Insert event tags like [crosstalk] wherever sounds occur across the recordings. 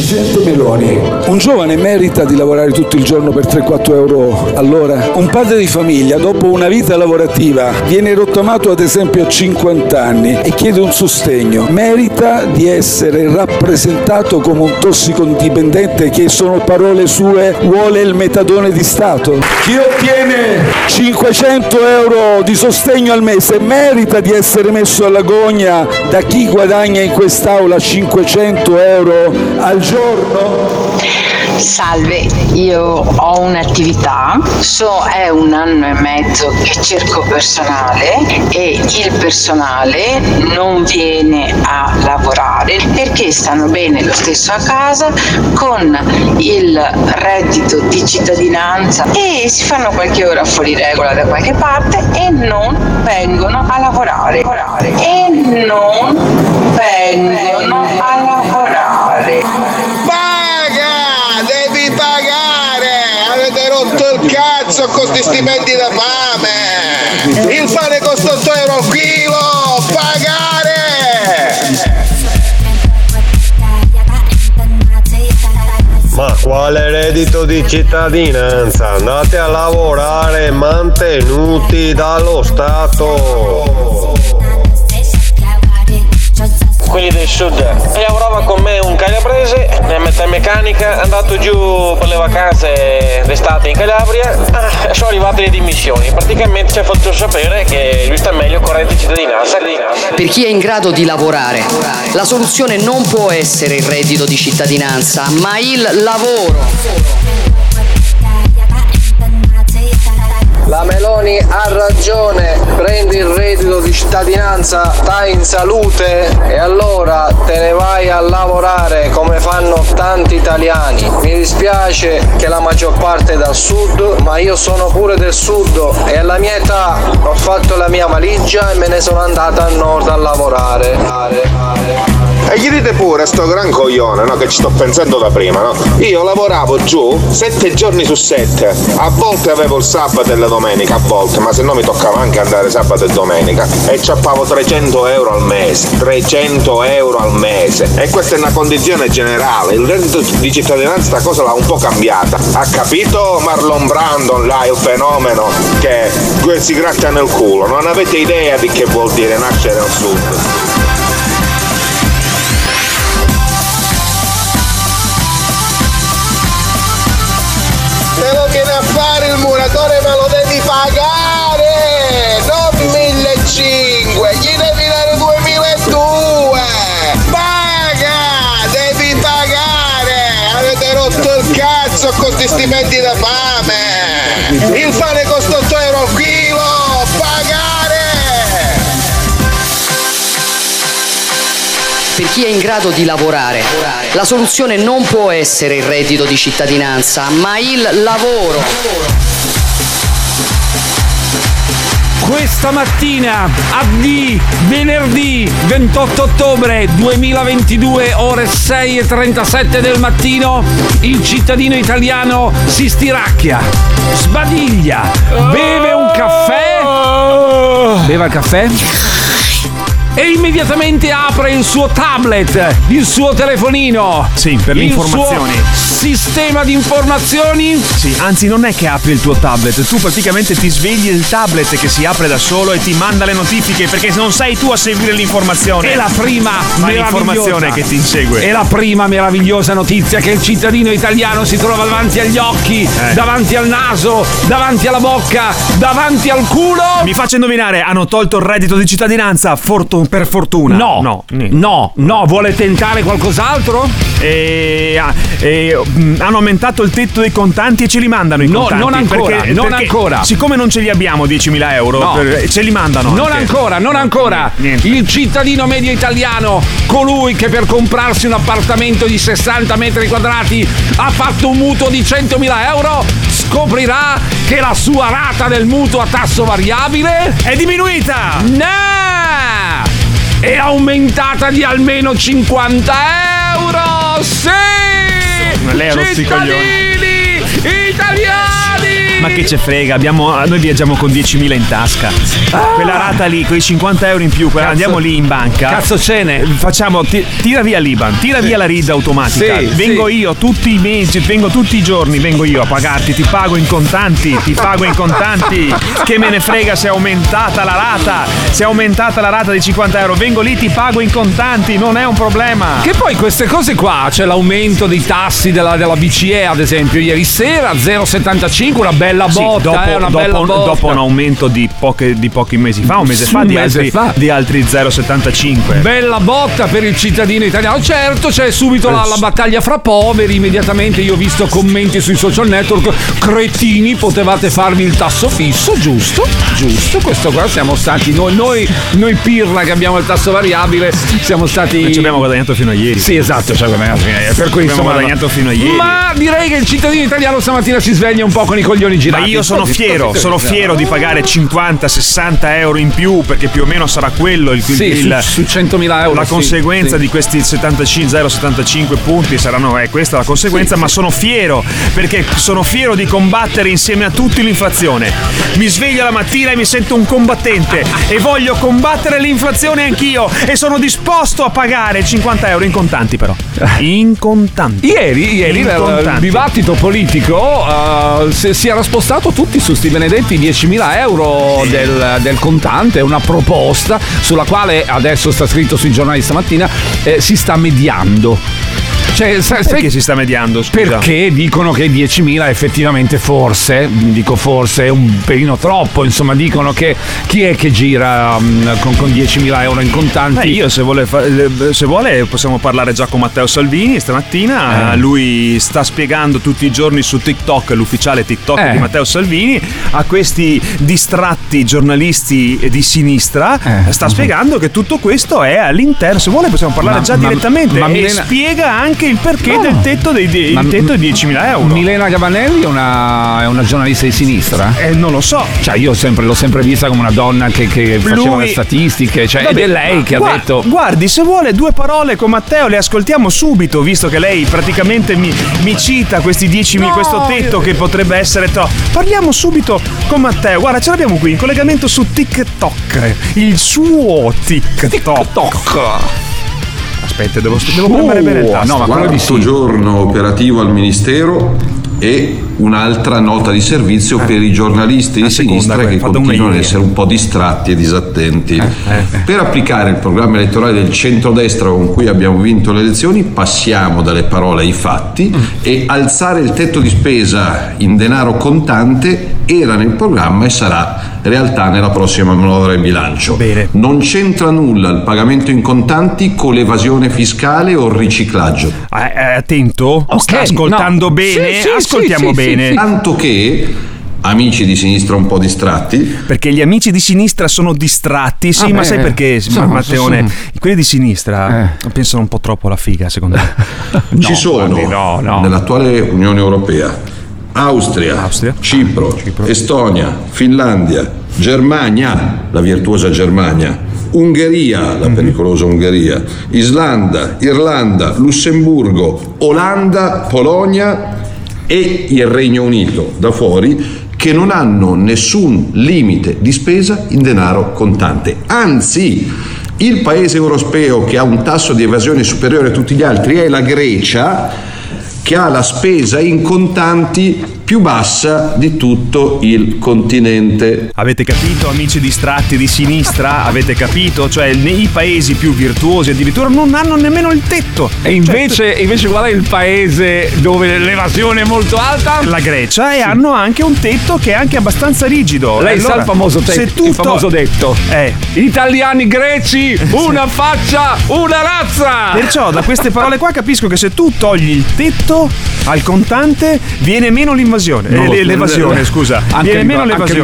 Is? Meloni, un giovane merita di lavorare tutto il giorno per 3-4 euro all'ora? Un padre di famiglia, dopo una vita lavorativa, viene rottamato ad esempio a 50 anni e chiede un sostegno. Merita di essere rappresentato come un tossicodipendente che sono parole sue, vuole il metadone di Stato? Chi ottiene 500 euro di sostegno al mese merita di essere messo alla gogna da chi guadagna in quest'aula 500 euro al giorno? Salve, io ho un'attività, so è un anno e mezzo che cerco personale e il personale non viene a lavorare perché stanno bene lo stesso a casa con il reddito di cittadinanza e si fanno qualche ora fuori regola da qualche parte e non vengono a lavorare e non vengono a lavorare. Con questi stipendi da fame! Il pane costa 8 euro al chilo! Pagare! Ma quale reddito di cittadinanza? Andate a lavorare mantenuti dallo Stato. Quelli del sud. Lavorava con me un calabrese nella metalmeccanica è andato giù per le vacanze d'estate in Calabria. Ah, sono arrivate le dimissioni. Praticamente ci ha fatto sapere che lui sta meglio con reddito di cittadinanza. Per chi è in grado di lavorare, la soluzione non può essere il reddito di cittadinanza, ma il lavoro. La Meloni ha ragione, prendi il reddito di cittadinanza, stai in salute e allora te ne vai a lavorare come fanno tanti italiani. Mi dispiace che la maggior parte è dal sud, ma io sono pure del sud e alla mia età ho fatto la mia valigia e me ne sono andata al nord a lavorare. Gli dite pure a sto gran coglione, no? Che ci sto pensando da prima, no? Io lavoravo giù sette giorni su sette. A volte avevo il sabato e la domenica, a volte, ma se no mi toccava anche andare sabato e domenica. E ciappavo 300 euro al mese. 300 euro al mese. E questa è una condizione generale. Il reddito di cittadinanza sta cosa l'ha un po' cambiata. Ha capito Marlon Brandon là, il fenomeno che si gratta nel culo? Non avete idea di che vuol dire nascere al sud. Con questi stipendi da fame! Il pane costa 8 euro al chilo! Pagare! Per chi è in grado di lavorare, la soluzione non può essere il reddito di cittadinanza, ma il lavoro. Questa mattina, AD, venerdì 28 ottobre 2022, ore 6 e 37 del mattino, il cittadino italiano si stiracchia, sbadiglia, beve un caffè, beva il caffè e immediatamente apre il suo tablet, il suo telefonino. Sì, per le informazioni. suo sistema di informazioni. Sì, anzi non è che apri il tuo tablet, tu praticamente ti svegli il tablet che si apre da solo e ti manda le notifiche perché non sei tu a seguire l'informazione. È la prima ma meravigliosa- l'informazione che ti insegue. È la prima meravigliosa notizia che il cittadino italiano si trova davanti agli occhi, Eh. davanti al naso, davanti alla bocca, davanti al culo. Mi faccio indovinare, hanno tolto il reddito di cittadinanza fortu- per fortuna. No, no, no, no, vuole tentare qualcos'altro? E, ah, e, mm, hanno aumentato il tetto dei contanti e ce li mandano i No, contanti. non ancora, perché- non perché ancora. Siccome non ce li abbiamo 10.000 euro, No. per- ce li mandano. Non anche. ancora, non ancora. Niente. Il cittadino medio italiano, colui che per comprarsi un appartamento di 60 metri quadrati ha fatto un mutuo di 100.000 euro, scoprirà che la sua rata del mutuo a tasso variabile È diminuita! No! È aumentata di almeno 50 euro! Sì! Lei è. Cittadini italiani! Ma che ce frega, abbiamo, noi viaggiamo con 10.000 in tasca. Quella rata lì, quei 50 euro in più, quella- Cazzo- andiamo lì in banca. Cazzo ce n'è? Facciamo, ti- tira via l'Iban, tira via la RID automatica. Sì, vengo sì. io tutti i mesi, vengo tutti i giorni, vengo io a pagarti, ti pago in contanti, ti pago in contanti. Che me ne frega se è aumentata la rata, se è aumentata la rata di 50 euro, vengo lì, ti pago in contanti, non è un problema. Che poi queste cose qua, c'è l'aumento dei tassi della, della BCE, ad esempio, ieri sera 0,75, una bella Sì, botta, dopo, eh, una dopo- bella botta. dopo un aumento di, poche- di pochi mesi fa, un mese Sì, fa, un di, mese altri, fa. di altri 0,75. Bella botta per il cittadino italiano. Certo, c'è subito la, la battaglia fra poveri. Immediatamente io ho visto commenti sui social network. Cretini, potevate farvi il tasso fisso, giusto? Giusto, questo qua siamo stati noi, noi, noi pirla che abbiamo il tasso variabile, siamo stati. Noi ci abbiamo guadagnato fino a ieri. Sì, esatto, ci abbiamo guadagnato fino a ieri. Per cui Abbiamo guadagnato fino a ieri. Ma direi che il cittadino italiano stamattina si sveglia un po' con i coglioni Ma girati. io sono fiero, sono fiero di pagare 50-60 euro in più perché più o meno sarà quello il, Sì, il- su, su 100.000 euro. la sì, conseguenza sì. di questi 75, 0,75 punti saranno, è questa la conseguenza, ma sono fiero perché sono fiero di combattere insieme a tutti l'inflazione. Mi sveglio la mattina e mi sento un combattente e voglio combattere l'inflazione anch'io e sono disposto a pagare 50 euro in contanti però. In contanti. Ieri, ieri In il, il contanti. dibattito politico eh, si, si era spostato tutti su sti benedetti 10.000 euro del, del contante, una proposta sulla quale adesso sta scritto sui giornali stamattina eh, si sta mediando. Cioè, sai- sai- Perché si sta mediando? Scusa. perché dicono che 10.000 effettivamente forse, dico forse, è un pelino troppo, insomma dicono che chi è che gira mm, con, con 10.000 euro in contanti? Beh, io se vuole, se vuole possiamo parlare già con Matteo Salvini stamattina. Eh. Lui sta spiegando tutti i giorni su TikTok, l'ufficiale TikTok Eh. di Matteo Salvini, a questi distratti giornalisti di sinistra. Eh. Sta spiegando che tutto questo è all'interno. Se vuole possiamo parlare Ma- già ma- direttamente. ma Milena- spiega anche il perché No. del tetto, dei, dei- Ma- il tetto di 10.000 euro. Milena Gabanelli è una, è una giornalista di sinistra? Eh, non lo so. Cioè, io sempre- l'ho sempre vista come una donna che, che faceva Lui- le statistiche, cioè, Vabbè, ed è lei che gua- ha detto. Guardi, se vuole due parole con Matteo, le ascoltiamo subito, visto che lei praticamente mi, mi cita questi 10.000, No, questo tetto io- che potrebbe essere troppo. Parliamo subito con Matteo. Guarda, ce l'abbiamo qui in collegamento su TikTok. Il suo TikTok. Aspetta, devo, devo premere bene il Oh, tasto. no, ma quello di sì. giorno operativo al Ministero e un'altra nota di servizio per i giornalisti di sinistra guarda, che continuano ad essere un po' distratti e disattenti. eh. Per applicare il programma elettorale del centrodestra con cui abbiamo vinto le elezioni passiamo dalle parole ai fatti Mm. e alzare il tetto di spesa in denaro contante era nel programma e sarà realtà nella prossima manovra di bilancio. Bene. Non c'entra nulla il pagamento in contanti con l'evasione fiscale o il riciclaggio. Eh, eh, attento, Ok, sta ascoltando no. bene, Sì, sì, ascoltiamo sì, sì, bene. sì, Tanto che, amici di sinistra un po' distratti, Perché gli amici di sinistra sono distratti, sì, Ah, ma beh, sai perché, sono- Matteone? sono- Quelli di sinistra Eh. pensano un po' troppo alla figa, secondo me. [laughs] ci sono guardi, no, no. nell'attuale Unione Europea Austria, Austria. Cipro, Cipro. Estonia, Finlandia, Germania, la virtuosa Germania, Ungheria, Mhm. la pericolosa Ungheria, Islanda, Irlanda, Lussemburgo, Olanda, Polonia e il Regno Unito da fuori che non hanno nessun limite di spesa in denaro contante. Anzi, il paese europeo che ha un tasso di evasione superiore a tutti gli altri è la Grecia, che ha la spesa in contanti più bassa di tutto il continente. Avete capito, amici distratti di sinistra? Avete capito? Cioè, nei paesi più virtuosi addirittura non hanno nemmeno il tetto. E invece, invece qual è il paese dove l'evasione è molto alta? La Grecia e hanno anche un tetto che è anche abbastanza rigido. Lei Allora, sa il famoso, te- se il tutto- famoso detto. Eh. Italiani greci, [laughs] una faccia, una razza! Perciò da queste parole qua capisco che se tu togli il tetto al contante viene meno l'invasione. No, Eh, le- l'evasione, scusa. anche viene meno anche l'evasione.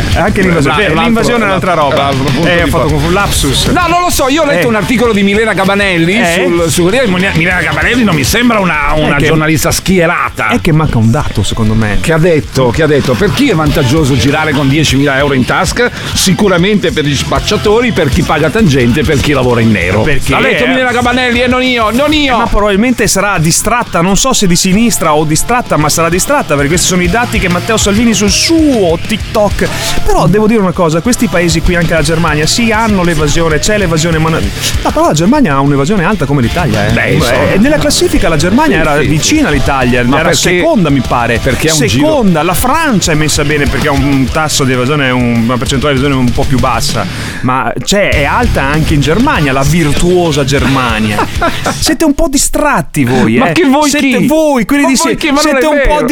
l'invasione. Anche l'invasione. L'altro- Beh, l'invasione è un'altra roba. Eh, ho fatto un lapsus. No, non lo so, io ho letto Eh. un articolo di Milena Gabanelli Eh? sul, sul. Milena Gabanelli non mi sembra una, una che- giornalista schierata. È che manca un dato, secondo me. Che ha detto, che ha detto, per chi è vantaggioso girare con 10.000 euro in tasca? Sicuramente per gli spacciatori, per chi paga tangente, per chi lavora in nero. Perché- Ha detto Milena Gabanelli e non io, non io! Ma probabilmente sarà distratta, non so se di sinistra o distratta, ma sarà distratta perché questi sono i dati che Matteo Salvini sul suo TikTok. Però devo dire una cosa, questi paesi qui, anche la Germania, sì, hanno l'evasione, c'è l'evasione, ma... Ah, però la Germania ha un'evasione alta come l'Italia. Eh. Beh, insomma. Eh, nella classifica la Germania era vicina all'Italia, Ma era perché- seconda mi pare. perché ha un giro- seconda, la Francia è messa bene perché ha un tasso di evasione, un- una percentuale di evasione un po' più bassa, ma c'è, è alta anche in Germania, la virtuosa Germania. [laughs] Siete un po' distratti voi, eh? Ma che voi Siete chi? voi, quelli Ma di voi siete è un po' vero.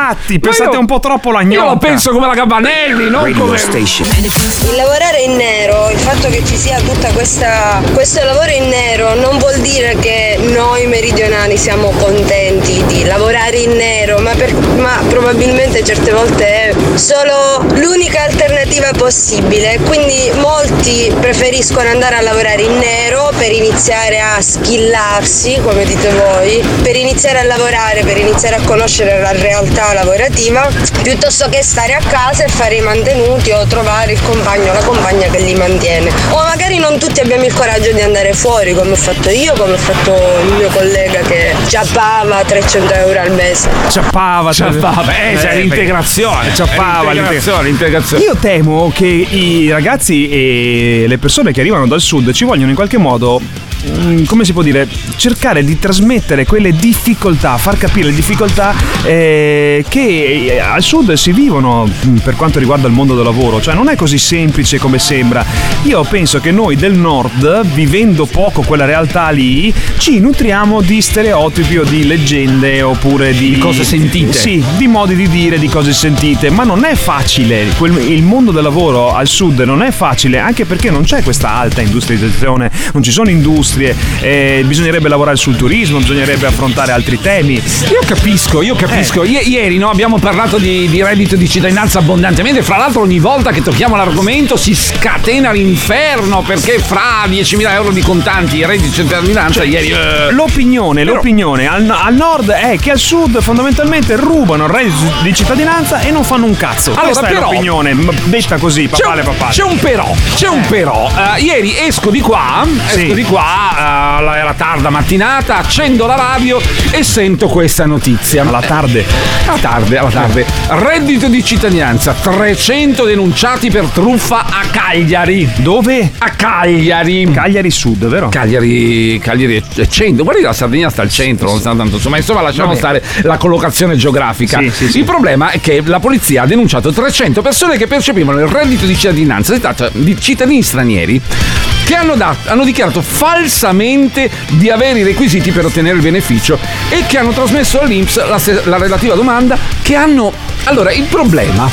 Distratti, Ma pensate io- un po' troppo la Io gnocca. lo penso come la Gabanelli, non come... Il lavorare in nero, il fatto che ci sia tutta questa questo lavoro in nero non vuol dire che noi meridionali siamo contenti di lavorare in nero, ma, per- ma probabilmente certe volte è solo l'unica alternativa possibile. Quindi molti preferiscono andare a lavorare in nero per iniziare a skillarsi, come dite voi, per iniziare a lavorare, per iniziare a conoscere la realtà lavorativa, piuttosto che stare a casa e fare i mantenuti o trovare il compagno o la compagna che li mantiene. O magari non tutti abbiamo il coraggio di andare fuori, come ho fatto io, come ho fatto il mio collega che ciappava 300 euro al mese. Ciappava, Ciappava, eh, c'è l'integrazione. Ciappava, L'integrazione, l'integrazione. Io temo che i ragazzi e le persone che arrivano dal sud ci vogliono in qualche modo, mm, come si può dire, cercare di trasmettere quelle difficoltà, far capire le difficoltà eh, che eh, al sud si vivono mm, per quanto riguarda il mondo del lavoro. Cioè non è così semplice come sembra. Io penso che noi del nord, vivendo poco quella realtà lì, ci nutriamo di stereotipi o di leggende oppure di, Di cose sentite. Sì, di modi di dire, di cose sentite, ma non è facile. Il mondo del lavoro al sud non è facile, anche perché non c'è questa alta industrializzazione, non ci sono industrie, eh, bisognerebbe lavorare sul turismo, bisognerebbe affrontare altri temi. Io capisco, io capisco. I- ieri no, abbiamo parlato di, di reddito di cittadinanza abbondantemente. Fra l'altro, ogni volta che tocchiamo l'argomento si scatena l'inferno perché fra 10.000 euro di contanti e reddito di cittadinanza, ieri. eh, L'opinione, Però- l'opinione al, al nord è che al sud fondamentalmente rubano il reddito di cittadinanza e non fanno un cazzo. Allora, Questa è però- l'opinione, m- detta così, papale papale. c'è un però, c'è un però. Eh, ieri esco di qua, Sì. esco di qua, eh, era tarda mattinata, accendo la radio e sento questa notizia. Alla tarde. Alla tarde, alla tarde. Reddito di cittadinanza, 300 denunciati per truffa a Cagliari. Dove? A Cagliari. Cagliari Sud, vero? Cagliari, Cagliari è centro. Guardi, la Sardegna sta al centro, non sta tanto. Insomma, insomma lasciamo stare la collocazione geografica. Sì, sì, sì. Il problema è che la polizia ha denunciato 300 persone che percepivano il reddito di cittadinanza. Si tratta di cittadini stranieri che hanno, dat- hanno dichiarato falsamente di avere i requisiti per ottenere il beneficio e che hanno trasmesso all'Inps la, se- la relativa domanda che hanno allora il problema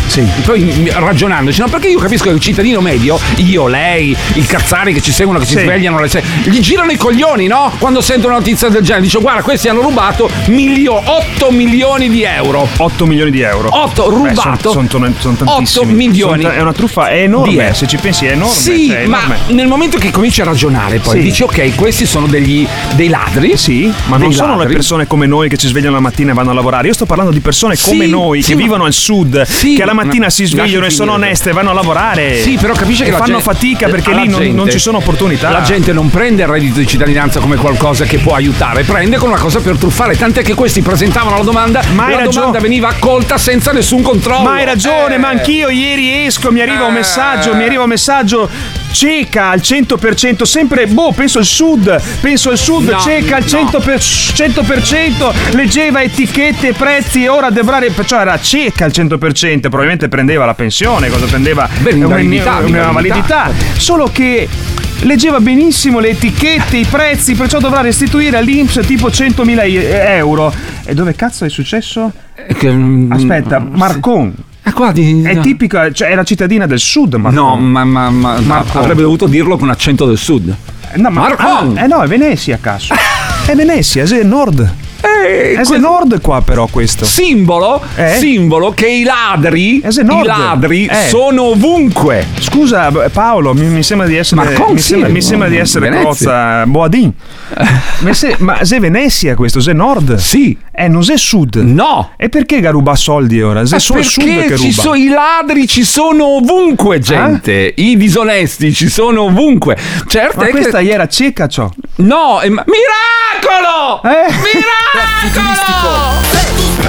poi mm, ragionandoci no perché io capisco che il cittadino medio io lei il cazzari che ci seguono che si Sì. svegliano 6 gli girano i coglioni no quando sentono una notizia del genere dice guarda questi hanno rubato milio- 8 milioni di euro 8 milioni di euro. 8 rubato Sono, sono, sono tantissimi. 8 milioni Sono- è una truffa, è enorme. Se ci pensi, è enorme. Sì, cioè, è ma enorme. nel momento che cominci a ragionare poi Sì. dici ok, questi sono degli, dei ladri. Sì, ma non sono le persone come noi che ci svegliano la mattina e vanno a lavorare. Io sto parlando di persone Sì, come noi sì, che vivono al sud, che alla mattina ma- si svegliano e sono oneste e vanno a lavorare. Sì, però capisce e che fanno gente- fatica perché alla lì non, gente- non ci sono opportunità. La gente non prende il reddito di cittadinanza come qualcosa che può aiutare, prende come una cosa per truffare. Tant'è che questi presentavano la domanda, Ma la domanda veniva accolta senza nessun controllo. Ma hai ragione, Eh. ma anch'io ieri esco, mi arriva un Eh. messaggio, mi arriva un messaggio. Cieca al 100%, sempre, boh, penso al sud, penso al sud, No, cieca al no. 100%, 100%, leggeva etichette, prezzi e ora dovrà, perciò era cieca al 100%, probabilmente prendeva la pensione, cosa prendeva? Beh, una, invalidità, una validità, solo che leggeva benissimo le etichette, i prezzi, perciò dovrà restituire all'Inps tipo 100.000 euro. E dove cazzo è successo? Eh, mm, Aspetta, Marcon. Ah, qua di- È tipica, cioè era cittadina del sud, Marcon. No, ma, ma, ma- Marco. avrebbe dovuto dirlo con accento del sud. No, ma Marcon! ah, eh no, è Venezia, cazzo. [laughs] È Venezia, è nord. Eh, È se nord qua però questo. Simbolo, Eh? simbolo che i ladri, Eh, i ladri Eh. sono ovunque. Scusa Paolo, mi, mi sembra di essere Marcon, mi sembra, mi sembra di essere Venezia. Crozza Boadin. [laughs] ma, se, ma se Venezia questo, se nord? Sì. Eh, non se sud. No. E perché che ruba soldi ora? Se Ma il sud che ruba. sono i ladri ci sono ovunque, gente. I disonesti ci sono ovunque. Certo ma questa che ieri era cieca, ciò. No, è ma- miracolo! Eh? Miracolo!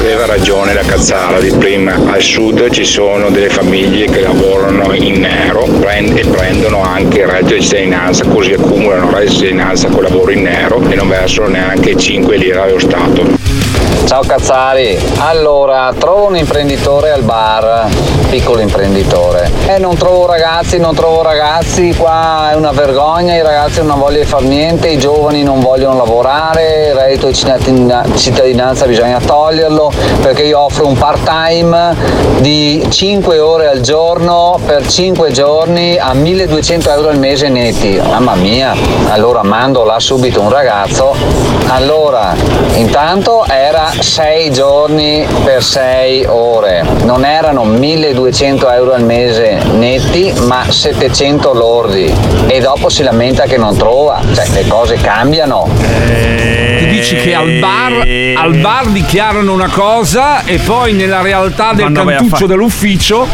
Aveva ragione la cazzara di prima. Al sud ci sono delle famiglie che lavorano in nero e prendono anche il reddito di cittadinanza, così accumulano il reddito di cittadinanza con lavoro in nero e non versano neanche 5 lire allo Stato. Ciao Cazzari, allora trovo un imprenditore al bar, piccolo imprenditore, e non trovo ragazzi, non trovo ragazzi, qua è una vergogna, i ragazzi non vogliono fare niente, i giovani non vogliono lavorare, il reddito di cittadina- cittadinanza bisogna toglierlo perché io offro un part time di 5 ore al giorno per 5 giorni a 1200 euro al mese netti, mamma mia, allora mando là subito un ragazzo, allora intanto era 6 giorni per 6 ore, non erano 1200 euro al mese netti ma 700 lordi. E dopo si lamenta che non trova, cioè le cose cambiano. Tu dici che al bar, al bar dichiarano una cosa e poi nella realtà del Quando cantuccio fa- dell'ufficio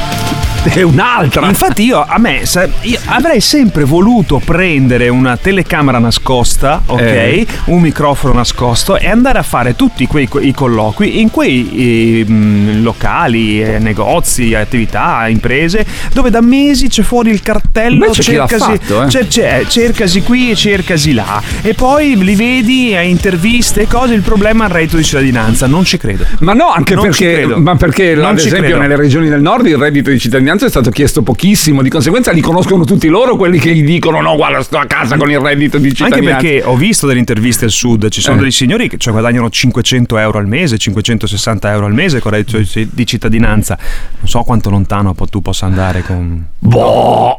[laughs] è un'altra. Infatti io, a me, sa- io avrei sempre voluto prendere una telecamera nascosta, ok? Eh. Un microfono nascosto e andare a fare tutti quei i colloqui in quei eh, mh, locali, eh, negozi, attività, imprese, dove da mesi c'è fuori il cartello, Invece cercasi, fatto, eh? cer- c'è- cercasi qui e cercasi là. E poi li vedi a interviste e cose, il problema è il reddito di cittadinanza, non ci credo. Ma no, anche Non perché, ma perché Non ad esempio credo. nelle regioni del nord il reddito di cittadinanza è stato chiesto pochissimo, di conseguenza li conoscono tutti loro quelli che gli dicono no guarda sto a casa con il reddito di Anche cittadinanza. perché ho visto delle interviste al sud, ci sono Eh. dei signori che cioè, guadagnano 500 euro al mese, 560 euro al mese con reddito di- di cittadinanza. Non so quanto lontano tu possa andare con... Boh,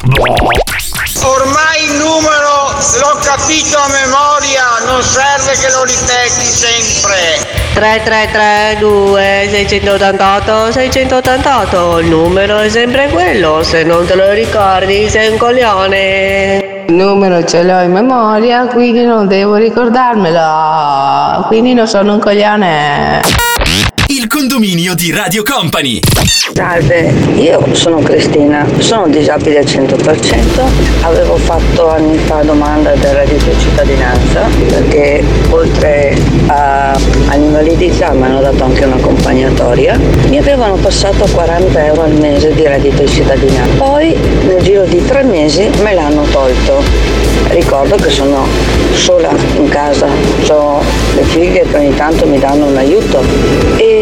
Ormai il numero l'ho capito a memoria, non serve che lo ripeti sempre. 3332 688 688 il numero è sempre quello se non te lo ricordi sei un coglione. Il numero ce l'ho in memoria quindi non devo ricordarmelo quindi non sono un coglione Il condominio di Radio Company. Salve, io sono Cristina, sono disabile al 100%, avevo fatto anni fa domanda del reddito di cittadinanza perché oltre a- all'invalidità mi hanno dato anche un'accompagnatoria, mi avevano passato 40 euro al mese di reddito di cittadinanza, poi nel giro di tre mesi me l'hanno tolto. Ricordo che sono sola in casa, ho le figlie che ogni tanto mi danno un aiuto e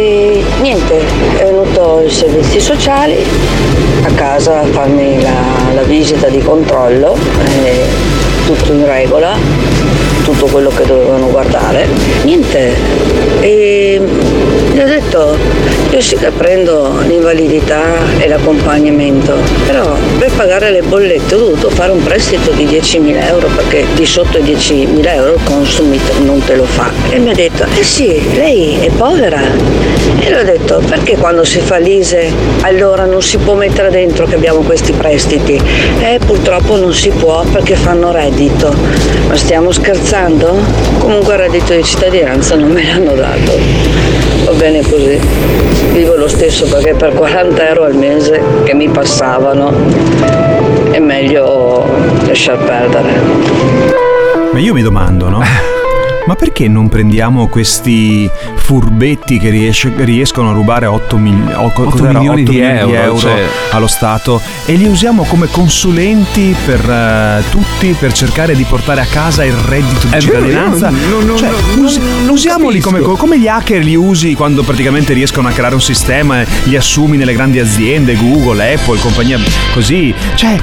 niente, è venuto i servizi sociali a casa a farmi la, la visita di controllo, eh, tutto in regola, tutto quello che dovevano guardare, niente. E gli ho detto, io sì che prendo l'invalidità e l'accompagnamento, però per pagare le bollette ho dovuto fare un prestito di 10.000 euro perché di sotto i 10.000 euro il Consumit non te lo fa. E mi ha detto, eh sì, lei è povera. E le ho detto, perché quando si fa l'ISE allora non si può mettere dentro che abbiamo questi prestiti? Eh, purtroppo non si può perché fanno reddito. Ma stiamo scherzando? Comunque il reddito di cittadinanza non me l'hanno dato. Va bene così. Vivo lo stesso perché per 40 euro al mese che mi passavano è meglio lasciar perdere. Ma io mi domando, no? [laughs] Ma perché non prendiamo questi furbetti che riesce- riescono a rubare 8, mil- o- co- cos'era? milioni 8 di milioni euro, cioè- allo Stato e li usiamo come consulenti per eh, tutti per cercare di portare a casa il reddito di È cittadinanza? Cioè, us- usiamoli come, come gli hacker li usi quando praticamente riescono a creare un sistema e li assumi nelle grandi aziende, Google, Apple, compagnia così. Cioè,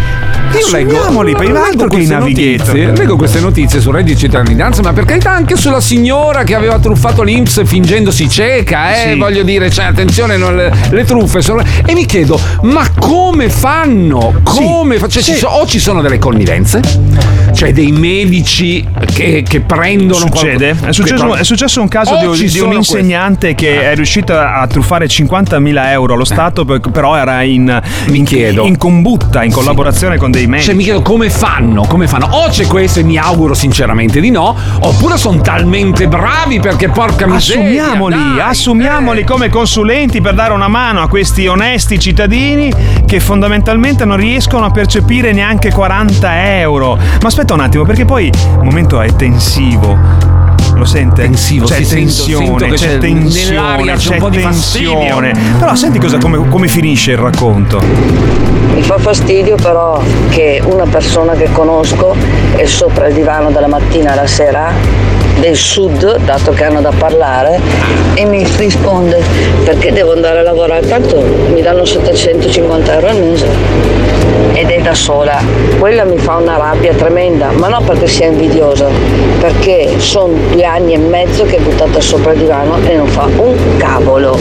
Io leggo, assumiamoli per leggo altro che i queste notizie, leggo queste notizie su reddito di cittadinanza, ma per carità anche sulla signora che aveva truffato l'Inps fingendosi cieca, eh, Sì. voglio dire, cioè, attenzione, non le, le truffe sono... E mi chiedo, ma come fanno? Come fa- cioè, ci so- o ci sono delle connivenze, cioè dei medici che, che prendono... Succede? È successo, che- è successo un caso di, di un insegnante che è riuscito a truffare 50.000 euro allo Stato, per- però era in, in, chiedo. in combutta, in collaborazione con dei medici. Cioè, mi chiedo come fanno? Come fanno? O c'è questo e mi auguro sinceramente di no, oppure sono talmente bravi perché porca miseria. Assumiamoli, dai, eh. assumiamoli come consulenti per dare una mano a questi onesti cittadini che fondamentalmente non riescono a percepire neanche 40 euro. Ma aspetta un attimo, perché poi il momento è tensivo. Lo sente? Tensivo, c'è sì, sento- tensione, sento che c'è c'è- tensione, c'è c'è un po' di fastidio. tensione. Però senti cosa, come, come finisce il racconto. Mi fa fastidio però che una persona che conosco è sopra il divano dalla mattina alla sera del sud, dato che hanno da parlare, e mi risponde perché devo andare a lavorare, tanto mi danno 750 euro al mese ed è da sola. Quella mi fa una rabbia tremenda, ma non perché sia invidiosa, perché sono due anni e mezzo che è buttata sopra il divano e non fa un cavolo.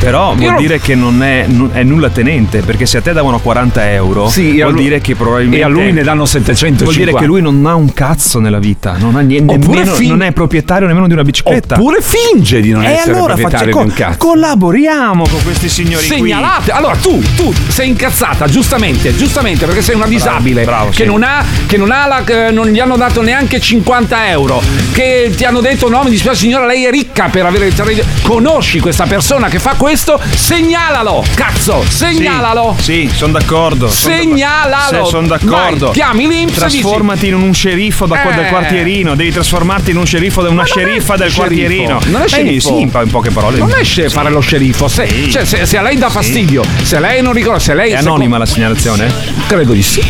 Però vuol dire che non è, è nulla tenente, perché se a te davano 40 euro, Sì, vuol lui- dire che probabilmente. e a lui ne danno 750. Vuol dire che lui non ha un cazzo nella vita, non, ha niente, nemmeno- fin- non è proprietario nemmeno di una bicicletta. Oppure finge di non e essere allora proprietario faccia- di un co- cazzo. collaboriamo con questi signori qui. Segnalate. Allora tu, tu sei incazzata, giustamente, giustamente, perché sei una disabile che, sì. non ha, che non ha la, che non gli hanno dato neanche 50 euro. Che ti hanno detto no, mi dispiace signora, lei è ricca per avere il terreno. Conosci questa persona che fa questo? Segnalalo! Cazzo! Segnalalo! Sì, sono d'accordo. Segnalalo! Sono d'accordo. Vai, chiami l'Inps e dici- Trasformati in un sceriffo da- Eh. del quartierino. Devi trasformarti in un sceriffo da una sceriffa del sceriffo, quartierino. non è Eh, sceriffo. sì, in, po- in poche parole. Non esce fare lo sceriffo, se, Sì. cioè, se, se a lei dà fastidio, se lei non ricorda, se lei È anonima la segnalazione? Credo di sì.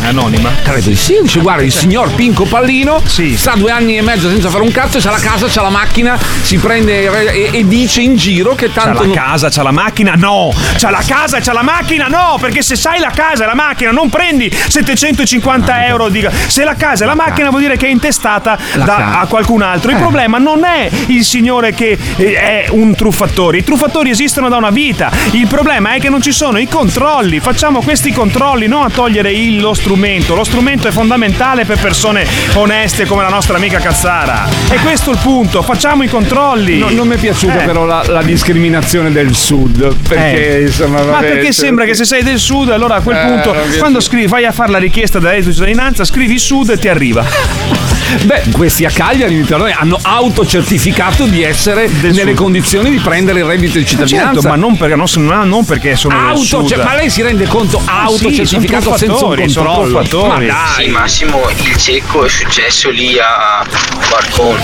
È anonima? Credo di sì. Dice, guarda, il signor Pinco Pallino sta due anni e mezzo senza fare un cazzo, c'ha la casa, c'ha la macchina, si prende e, e dice in giro che C'ha tanto. la non- casa, c'ha la macchina? No! C'ha la casa c'ha la macchina? No! Perché se sai la casa e la macchina non prendi 750 euro di... Se la casa e la macchina vuol dire che è intestata La da- a qualcun altro. Il Eh. problema non è il signore che eh, è un truffatore. I truffatori esistono da una vita. Il problema è che non ci sono i controlli. Facciamo questi controlli, non a togliere il- lo strumento. Lo strumento è fondamentale per persone oneste come la nostra amica Cazzara. E questo è il punto. Facciamo i controlli. No, non mi è piaciuta Eh. però la, la discriminazione del sud. Perché Eh. insomma. Ma perché sembra che se sei del sud, allora a quel Eh, punto, quando scrivi, vai a fare la richiesta della reddito di cittadinanza, scrivi sud e ti arriva. [laughs] Beh, questi a Cagliari mi perdoni, hanno autocertificato di essere nelle sud. condizioni di prendere il reddito di cittadinanza. Certo, ma non perché, non, non- perché sono del Auto, sud. cioè, ma lei si rende conto Ah, sì, autocertificato sono senza un controllo? Ma dai. Sì, Massimo, il cieco è successo lì a Barcon,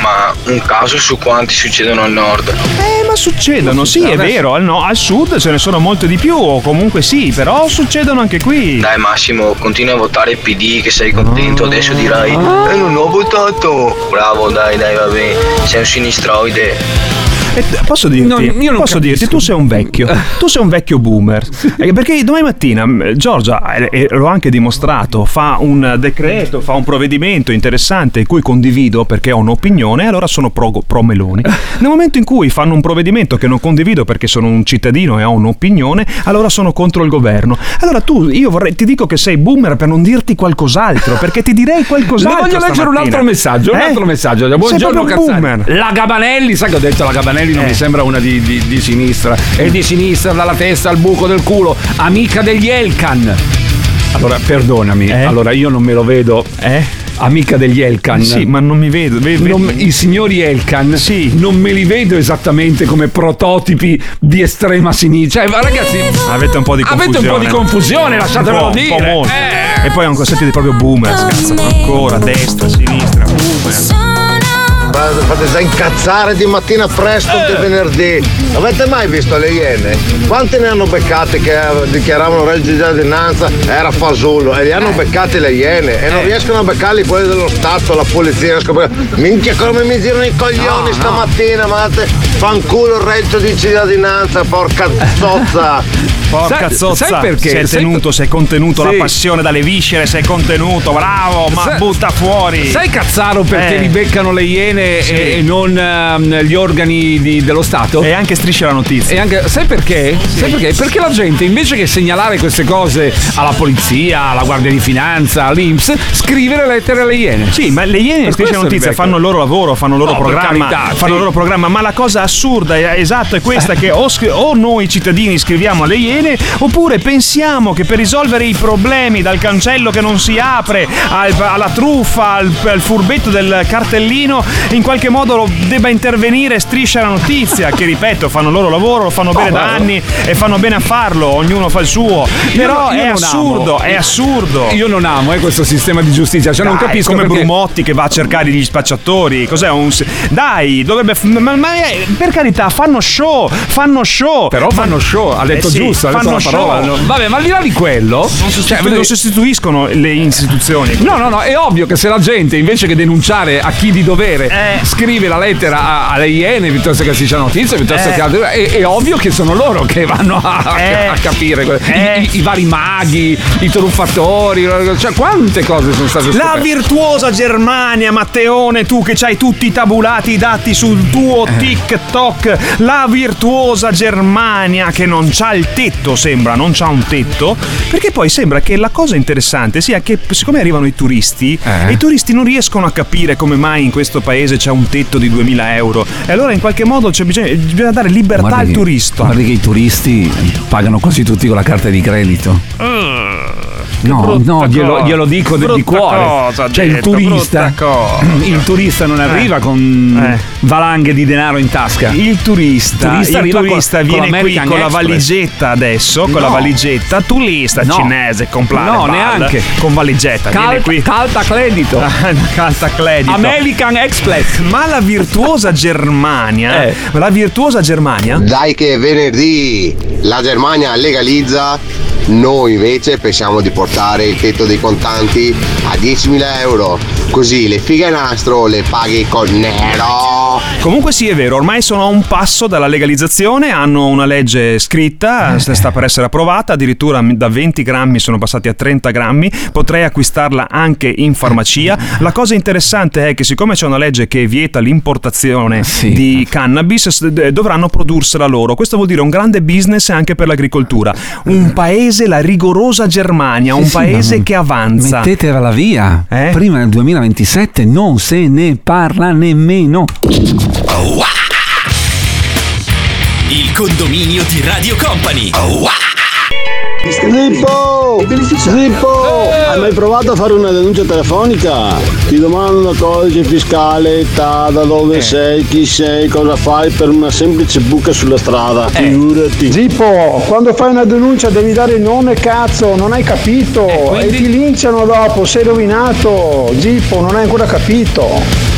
ma un caso su quanti succedono al nord. Eh, ma succedono, sì, è vero. Al, no, al sud ce ne sono molte di più, o comunque sì, però succedono anche qui. Dai Massimo, continua a votare il PD che sei contento, adesso dirai Eh non ho votato Bravo, dai, dai, va bene, sei un sinistroide E t- posso dirti, No, io non posso dirti, tu sei un vecchio, [laughs] tu sei un vecchio boomer. Eh, Perché domani mattina mh, Giorgia, eh, eh, l'ho anche dimostrato, fa un decreto, fa un provvedimento interessante in cui condivido perché ho un'opinione, e allora sono pro, pro Meloni. [laughs] Nel momento in cui fanno un provvedimento che non condivido perché sono un cittadino e ho un'opinione, allora sono contro il governo. Allora tu, io vorrei, ti dico che sei boomer per non dirti qualcos'altro, perché ti direi [laughs] qualcos'altro. voglio leggere un stamattina. altro messaggio, un Eh? altro messaggio. Buongiorno boomer. La Gabanelli, sai che ho detto la Gabanelli non Eh. mi sembra una di, di- di sinistra. È di sinistra dalla testa al buco del culo, amica degli Elkan. Allora, perdonami, allora io non me lo vedo. Eh? Amica degli Elkan. Sì, ma non mi vedo. ve- ve- Non- I signori Elkan non me li vedo esattamente come prototipi di estrema sinistra. Cioè, ragazzi, Avete un po' di confusione. avete un po' di confusione, lasciatemelo Un un dire. Eh. E poi ancora siete proprio boomer, cazzo. Ancora, destra, sinistra, boomer. Fate già incazzare di mattina presto di venerdì. Avete mai visto le iene? Quanti ne hanno beccate che eh, dichiaravano reddito di cittadinanza? Era fasullo e li hanno beccati le iene e non riescono a beccarli quelli dello Stato, la polizia. riescono a beccare- Minchia come mi girano i coglioni stamattina, ma date fanculo il reddito di cittadinanza, porca zozza. [laughs] Porca Sai- zozza, sai perché? sei tenuto, sei contenuto, Sì. la passione dalle viscere, sei contenuto, bravo, ma Sai- butta fuori. Sai Cazzaro perché Eh. li beccano le iene Sì. e, e non ehm, gli organi di- dello Stato? E anche striscia la notizia. E anche, sai perché? Sai perché? Perché la gente invece che segnalare queste cose alla polizia, alla Guardia di Finanza, all'Inps, scrive le lettere alle iene. Sì, ma le Iene Per Striscia questo Notizia fanno il loro lavoro, fanno il loro No, programma, carità, fanno sì. il loro programma, ma la cosa assurda, eh, esatto, è questa che o, o noi cittadini scriviamo alle Iene oppure pensiamo che per risolvere i problemi dal cancello che non si apre al- alla truffa, al, al furbetto del cartellino, in qualche modo debba intervenire striscia la notizia, che ripeto, fanno il loro lavoro, lo fanno bene da anni e fanno bene a farlo, ognuno fa il suo. Però Io- io è non assurdo, amo. è assurdo. Io non amo eh, questo sistema di giustizia, cioè non Dai, capisco come perché- Brumotti che va a cercare gli spacciatori. Cos'è un. Dai, dovrebbe. Ma, ma- eh, per carità, fanno show. Fanno show. Però fanno show, ha detto Eh sì, giusto, ha detto fanno la parola. show. Vabbè, ma al di là di quello, Non, cioè, sostitu- vedo- non sostituiscono le istituzioni. No, no, no, è ovvio che se la gente invece che denunciare a chi di dovere Eh. Scrive la lettera a- alle Iene piuttosto che a Striscia Notizie, piuttosto Eh. che altre, è, è ovvio che sono loro che vanno a, Eh. a capire Eh. I, i- i vari maghi, i truffatori, cioè quante cose sono state La scoperte. virtuosa Germania, Matteone, tu che hai tutti i tabulati, i dati sul tuo Eh. TikTok. La virtuosa Germania che non c'ha il tetto, sembra, non c'ha un tetto. Perché poi sembra che la cosa interessante sia che, siccome arrivano i turisti, Eh. i turisti non riescono a capire come mai in questo paese c'è un tetto di 2000 euro. E allora in qualche modo c'è bisogno, bisogna dare libertà Guarda al che- turista. Guarda che i turisti pagano quasi tutti con la carta di credito. No, brutta no, glielo, glielo dico di- cuore. cosa cioè, il detto, turista, brutta cosa. il turista non arriva con Eh. valanghe di denaro in tasca. Il turista, Il turista il turista con- con viene qui l'American con la valigetta adesso, con No. la valigetta, turista No. cinese complare No, bal, neanche. con valigetta, viene Cal- qui Calta credito. [laughs] Calta credito. American Express. Ma la virtuosa Germania, Eh. la virtuosa Germania Dai che venerdì la Germania legalizza, noi invece pensiamo di portare il tetto dei contanti a 10.000 euro, così le fighe nastro le paghi con nero. Comunque sì, è vero, ormai sono a un passo dalla legalizzazione, hanno una legge scritta, Eh. sta per essere approvata, addirittura da 20 grammi sono passati a 30 grammi, potrei acquistarla anche in farmacia. La cosa interessante è che siccome c'è una legge che vieta l'importazione di cannabis, s- d- dovranno prodursela loro. Questo vuol dire un grande business anche per l'agricoltura. Un paese, la rigorosa Germania, un Sì, sì, paese che avanza. Mettetela la via. Prima del 2027 non se ne parla nemmeno. Il condominio di Radio Company. Zippo! Zippo! Hai mai provato a fare una denuncia telefonica? Ti domandano codice fiscale, età, da dove sei, chi sei, cosa fai per una semplice buca sulla strada. Figurati. Zippo, quando fai una denuncia devi dare il nome cazzo, non hai capito e ti linciano dopo, sei rovinato. Zippo, non hai ancora capito.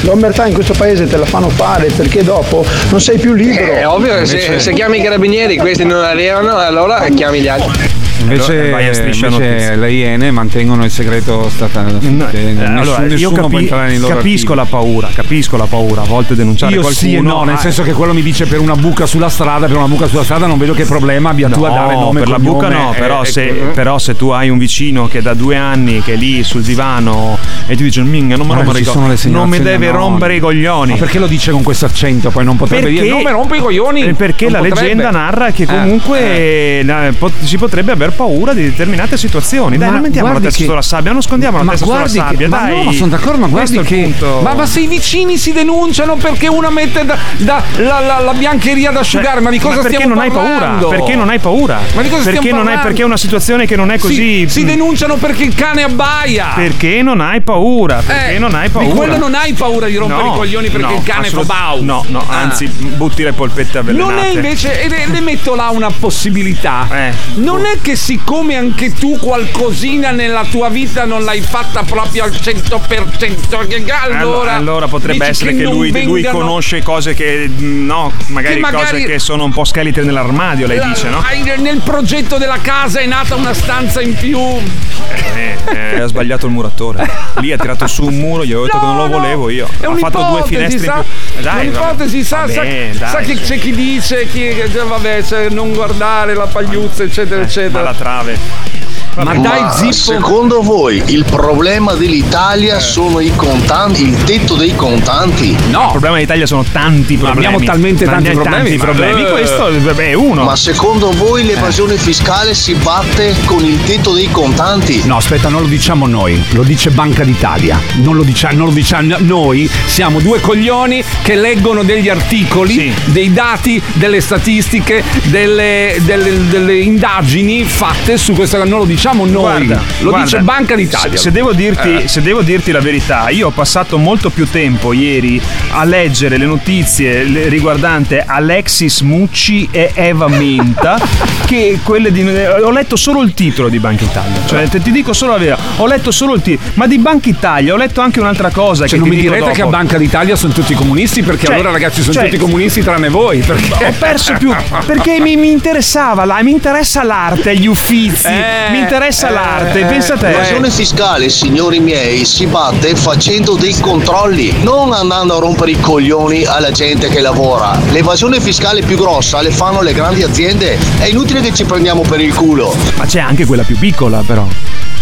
L'omertà in questo paese te la fanno fare perché dopo non sei più libero. È ovvio che se, se chiami i carabinieri questi non arrivano, allora chiami gli altri. Invece, invece le Iene mantengono il segreto statale. Cioè, Eh, allora, io capi- capisco la paura, capisco la paura. A volte denunciare Io qualcuno. sì e no, nel senso che quello mi dice per una buca sulla strada, per una buca sulla strada non vedo che problema abbia tu a dare No, nome per la buca no, eh, però, eh, se, eh. però se tu hai un vicino che da due anni che è lì sul divano e ti dice minga non, co- non mi deve rompere i coglioni. Ma perché lo dice con questo accento? Poi non potrebbe Perché- dire non mi rompe i coglioni. Eh, Perché Non la potrebbe. leggenda narra che Eh, comunque eh. si potrebbe aver paura di determinate situazioni. Dai, Ma non mettiamo la testa che- sulla sabbia, non scondiamo la ma testa sulla guardi che- sabbia. ma dai. no, ma sono d'accordo, ma guardi Questo che- punto. Ma, ma se i vicini si denunciano perché uno mette da, da- la, la- la biancheria da asciugare, ma di cosa Ma perché stiamo non hai parlando? paura? Perché non hai paura? Ma di cosa perché stiamo non hai, parlando? perché è una situazione che non è Si- così. Si, denunciano perché il cane abbaia. Perché non hai paura? Perché Eh, non hai paura? Di quello non hai paura di rompere No, i coglioni perché no, il cane fa assolut- bau. No, no, Ah. anzi, butti le polpette avvelenate. Non è invece, e le, le metto là una possibilità. Eh. Non è che siccome anche tu qualcosina nella tua vita non l'hai fatta proprio al 100%, che allora, Allora, allora potrebbe essere che, non lui, lui conosce cose che mm, no, magari, Che magari- cose che sono un po' scheletri nell'armadio, lei La- dice, no? Nel progetto della casa è nata una stanza in più. Eh, [laughs] eh, ha sbagliato il muratore. Lì ha tirato su un muro, gli ho detto che non lo volevo io. È ha fatto due finestre sa, in più. Eh, Dai, un'ipotesi, sa, vabbè. sa, sa che su. c'è chi dice, che- vabbè, cioè, non guardare la pagliuzza, eccetera, eccetera. Ma la trave. Ma dai, zippo. Secondo voi il problema Eh. dell'Italia sono i contanti, il tetto dei contanti? No. Il problema d'Italia sono tanti problemi. abbiamo talmente Ma tanti problemi, Tanti problemi. eh. Questo è uno. Ma secondo voi l'evasione fiscale si batte con il tetto dei contanti? No, aspetta, non lo diciamo noi, lo dice Banca d'Italia. Non lo diciamo, non lo diciamo noi, siamo due coglioni che leggono degli articoli, dei dati, delle statistiche, delle, delle- delle indagini fatte su questa. Non lo diciamo diciamo noi, Guarda, lo guarda, dice Banca d'Italia. Se, se devo dirti, Eh. se devo dirti la verità, io ho passato molto più tempo ieri a leggere le notizie le- riguardante Alexis Mucci e Eva Menta [laughs] che quelle di. Ho letto solo il titolo di Banca Italia. Cioè, te- ti dico solo la verità, ho letto solo il titolo. Ma di Banca Italia ho letto anche un'altra cosa. Cioè, che non mi direte che a dopo. Banca d'Italia sono tutti comunisti perché Cioè, allora ragazzi sono cioè- tutti comunisti tranne voi. Perché... Ho perso più perché mi, mi interessava la, mi interessa l'arte, gli uffizi, [laughs] Eh, mi interessa l'arte. Pensa a te. L'evasione fiscale, signori miei, si batte facendo dei controlli, non andando a rompere i coglioni alla gente che lavora. L'evasione fiscale più grossa le fanno le grandi aziende. È inutile che ci prendiamo per il culo. Ma c'è anche quella più piccola, però.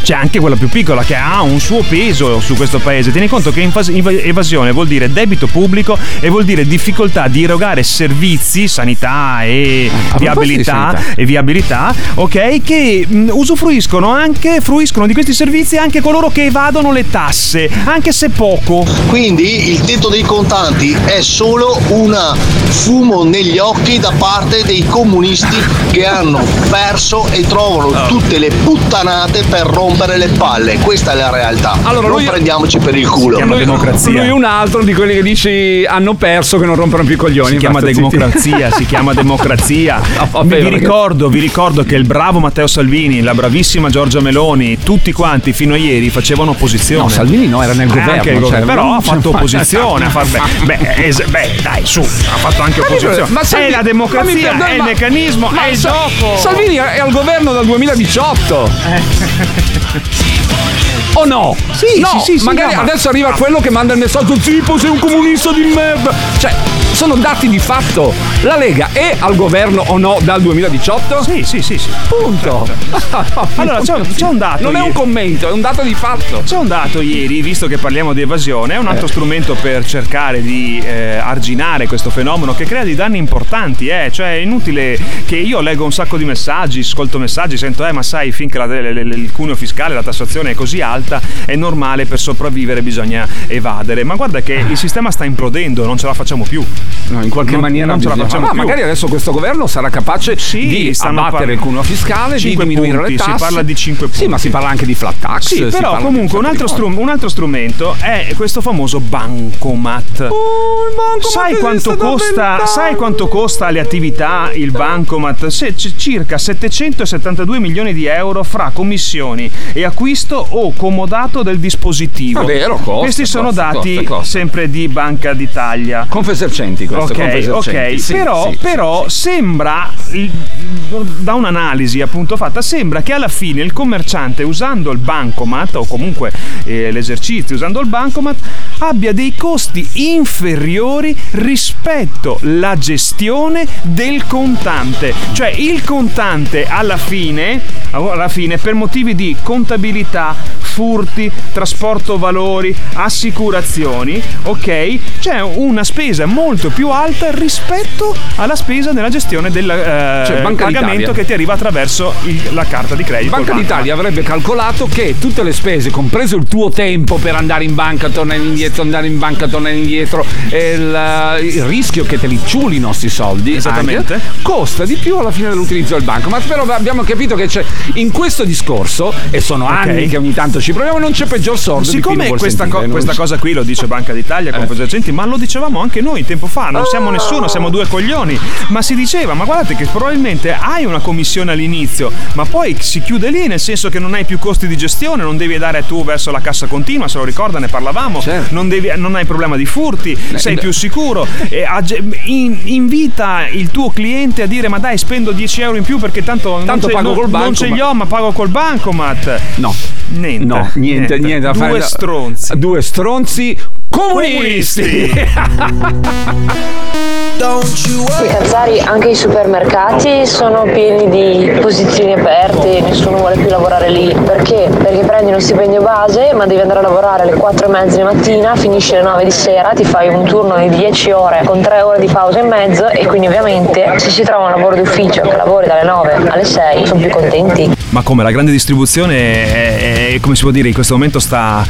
C'è anche quella più piccola che ha un suo peso su questo paese. Tieni conto che invas- inv- evasione vuol dire debito pubblico e vuol dire difficoltà di erogare servizi, sanità e di viabilità, sanità. e viabilità, ok? Che mh, usufruiscono anche, fruiscono di questi servizi anche coloro che evadono le tasse, anche se poco. Quindi il tetto dei contanti è solo un fumo negli occhi da parte dei comunisti che hanno perso e trovano tutte le puttanate per rompere le palle. Questa è la realtà. Allora, non lui- prendiamoci per il culo. Lui- Lui è un altro di quelli che dici hanno perso che non rompono più i coglioni. Si chiama democrazia, si chiama [laughs] democrazia. Ah, vabbè, vi, ricordo, vi ricordo che il bravo Matteo Salvini, la bravissima Giorgia Meloni, tutti quanti fino a ieri facevano opposizione. No, Salvini no, era nel Eh, governo, anche il cioè, però ha [laughs] fatto opposizione. ha fatto- beh, beh, es- beh, dai, su, ha fatto anche opposizione. ma Salvini- è la democrazia, perdoni, è il ma- meccanismo, ma è il Sa- gioco. Salvini è al governo dal 2018. 寂寞。O no? Sì, no, sì, sì, sì, magari ma- adesso arriva quello che manda il messaggio Zippo sei un comunista di merda. Cioè, sono dati di fatto. La Lega è al governo o no dal 2018? Sì, sì, sì. sì. Punto. [laughs] Allora, c'è, c'è un dato. Non è un ieri. commento, è un dato di fatto. C'è un dato ieri, visto che parliamo di evasione, è un Eh. altro strumento per cercare di eh, arginare questo fenomeno che crea dei danni importanti. Eh. Cioè, è inutile che io leggo un sacco di messaggi, ascolto messaggi, sento, eh, ma sai, finché la- le- le- il cuneo fiscale, la tassazione è così alta, è normale per sopravvivere bisogna evadere. Ma guarda che il sistema sta implodendo, non ce la facciamo più. No, in qualche Non- maniera non ce la facciamo Ah, più. magari adesso questo governo sarà capace di stanno abbattere par- il cuneo fiscale, di diminuire punti, le si tasse. parla di 5 punti. Sì, ma si parla anche di flat tax. Sì, si però di comunque un altro, di strum- un altro strumento è questo famoso bancomat. sai, quanto costa, sai quanto costa alle attività il bancomat? Se- c- circa 772 milioni di euro fra commissioni e acquisto o comodato del dispositivo. È vero, costa, Questi sono costa, dati costa, costa. sempre di Banca d'Italia. Confesercenti questo, Ok, Confesercenti. ok, Sì, però, sì, però sembra, il- da un'analisi appunto fatta, sembra che alla fine il commerciante usando il bancomat o comunque eh, l'esercizio usando il bancomat abbia dei costi inferiori rispetto alla gestione del contante. Cioè il contante alla fine, alla fine per motivi di contabilità, furti, trasporto valori, assicurazioni, ok? C'è una spesa molto più alta rispetto alla spesa nella gestione del eh, Cioè, Banca pagamento d'Italia. che ti arriva attraverso il- la carta di credito. Banca il bancomat. d'Italia avrebbe calcolato che tutte le spese, compreso il tuo tempo per andare in banca, tornare indietro, andare in banca, tornare indietro, il, il rischio che te li ciuli i nostri soldi, Esattamente. anche, costa di più alla fine dell'utilizzo del banco. Ma però abbiamo capito che c'è in questo discorso, e sono anni che ogni tanto ci proviamo, non c'è peggior sordo Siccome non questa, sentire, co- non questa cosa qui lo dice Banca d'Italia con Confesercenti, ma lo dicevamo anche noi tempo fa, non siamo nessuno, siamo due coglioni, ma si diceva, ma guardate che probabilmente hai una commissione all'inizio, ma poi si chiude lì, nel senso che non hai più costi di gestione, non devi dare tu verso la cassa continua, se lo ricorda ne parlavamo, non, devi- non hai problema di furti, sei d- più sicuro, e age- in- invita il tuo cliente a dire ma dai spendo 10 euro in più perché tanto, non Tanto ce- pago non- col non ce li ho ma pago col bancomat. No. Niente. No, niente, niente, da Due fare. stronzi. Due stronzi comunisti. [laughs] I cazzari anche i supermercati sono pieni di posizioni aperte, nessuno vuole più lavorare lì. Perché? Perché prendi uno stipendio base, ma devi andare a lavorare alle 4 e mezza di mattina, finisci alle 9 di sera, ti fai un turno di 10 ore con 3 ore di pausa in mezzo e quindi ovviamente se si trova un lavoro di ufficio che lavori dalle 9 alle 6 sono più contenti. Ma come la grande distribuzione è, è- come si può dire in questo momento sta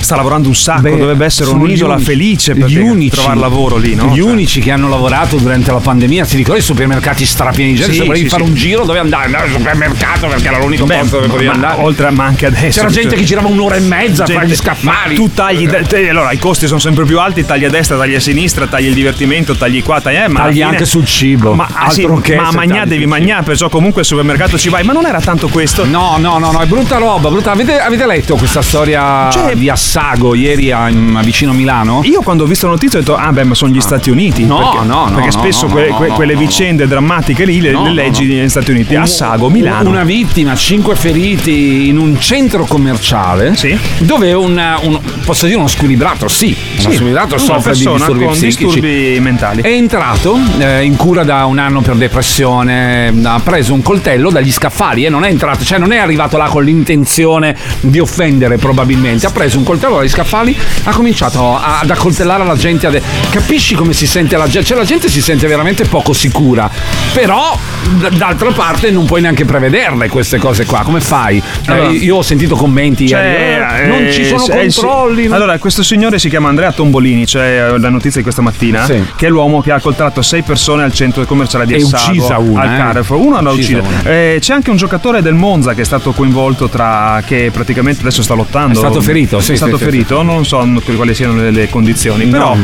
sta lavorando un sacco, Beh, dovrebbe essere un'isola unici- felice per unici- trovare lavoro lì, no? Gli Cioè- unici che hanno lavorato durante la pandemia, ti ricordi i supermercati strapieni di gente? Sì, se volevi sì, fare sì. un giro dovevi andare, andare al supermercato perché era l'unico Beh, posto dove potevi andare. oltre ma anche adesso C'era gente cioè- che girava un'ora e mezza a Gente- fare gli scaffali. Tu tagli, te- te- allora i costi sono sempre più alti, tagli a destra, tagli a sinistra, tagli il divertimento, tagli qua, tagli, eh, ma Tagli anche sul cibo. Ma, ah, Altro che ma se magnà devi magnà, perciò comunque al supermercato ci vai. Ma non era tanto questo. No, no, no, no, è brutta roba, brutta. Avete, avete letto questa storia Cioè- di Assago ieri a, in- vicino a Milano? Io quando ho visto la notizia ho detto, ah beh, ma sono gli Stati Uniti. No, perché, no, no, Perché no, spesso no, que- que- quelle vicende drammatiche lì le, le leggi negli Stati Uniti. Un- A Sago, Milano. Una vittima, cinque feriti in un centro commerciale dove una- un, posso dire uno squilibrato, sì, uno Sì, squilibrato una soffre di disturbi con psichici. disturbi mentali. È entrato eh, in cura da un anno per depressione, ha preso un coltello dagli scaffali e non è entrato, cioè non è arrivato là con l'intenzione di offendere probabilmente, ha preso un coltello dagli scaffali, ha cominciato a- ad accoltellare la gente, a de- capisci come si sente la gente? Cioè la gente si sente veramente poco sicura, però d- d'altra parte non puoi neanche prevederle queste cose qua, come fai? Eh, Allora- io ho sentito commenti ieri, Cioè, eh, non ci sono eh, sì. controlli. non- Allora, questo signore si chiama Andrea Tombolini, cioè la notizia di questa mattina, Sì. che è l'uomo che ha accoltellato sei persone al centro commerciale di E Assago, uccisa una, al eh. Carrefour. Uno l'ha Uccisa uccisa. Eh, c'è anche un giocatore del Monza che è stato coinvolto tra che praticamente adesso sta lottando. È stato ferito, sì, È stato sì, sì, ferito, non so quali siano le, condizioni, No. però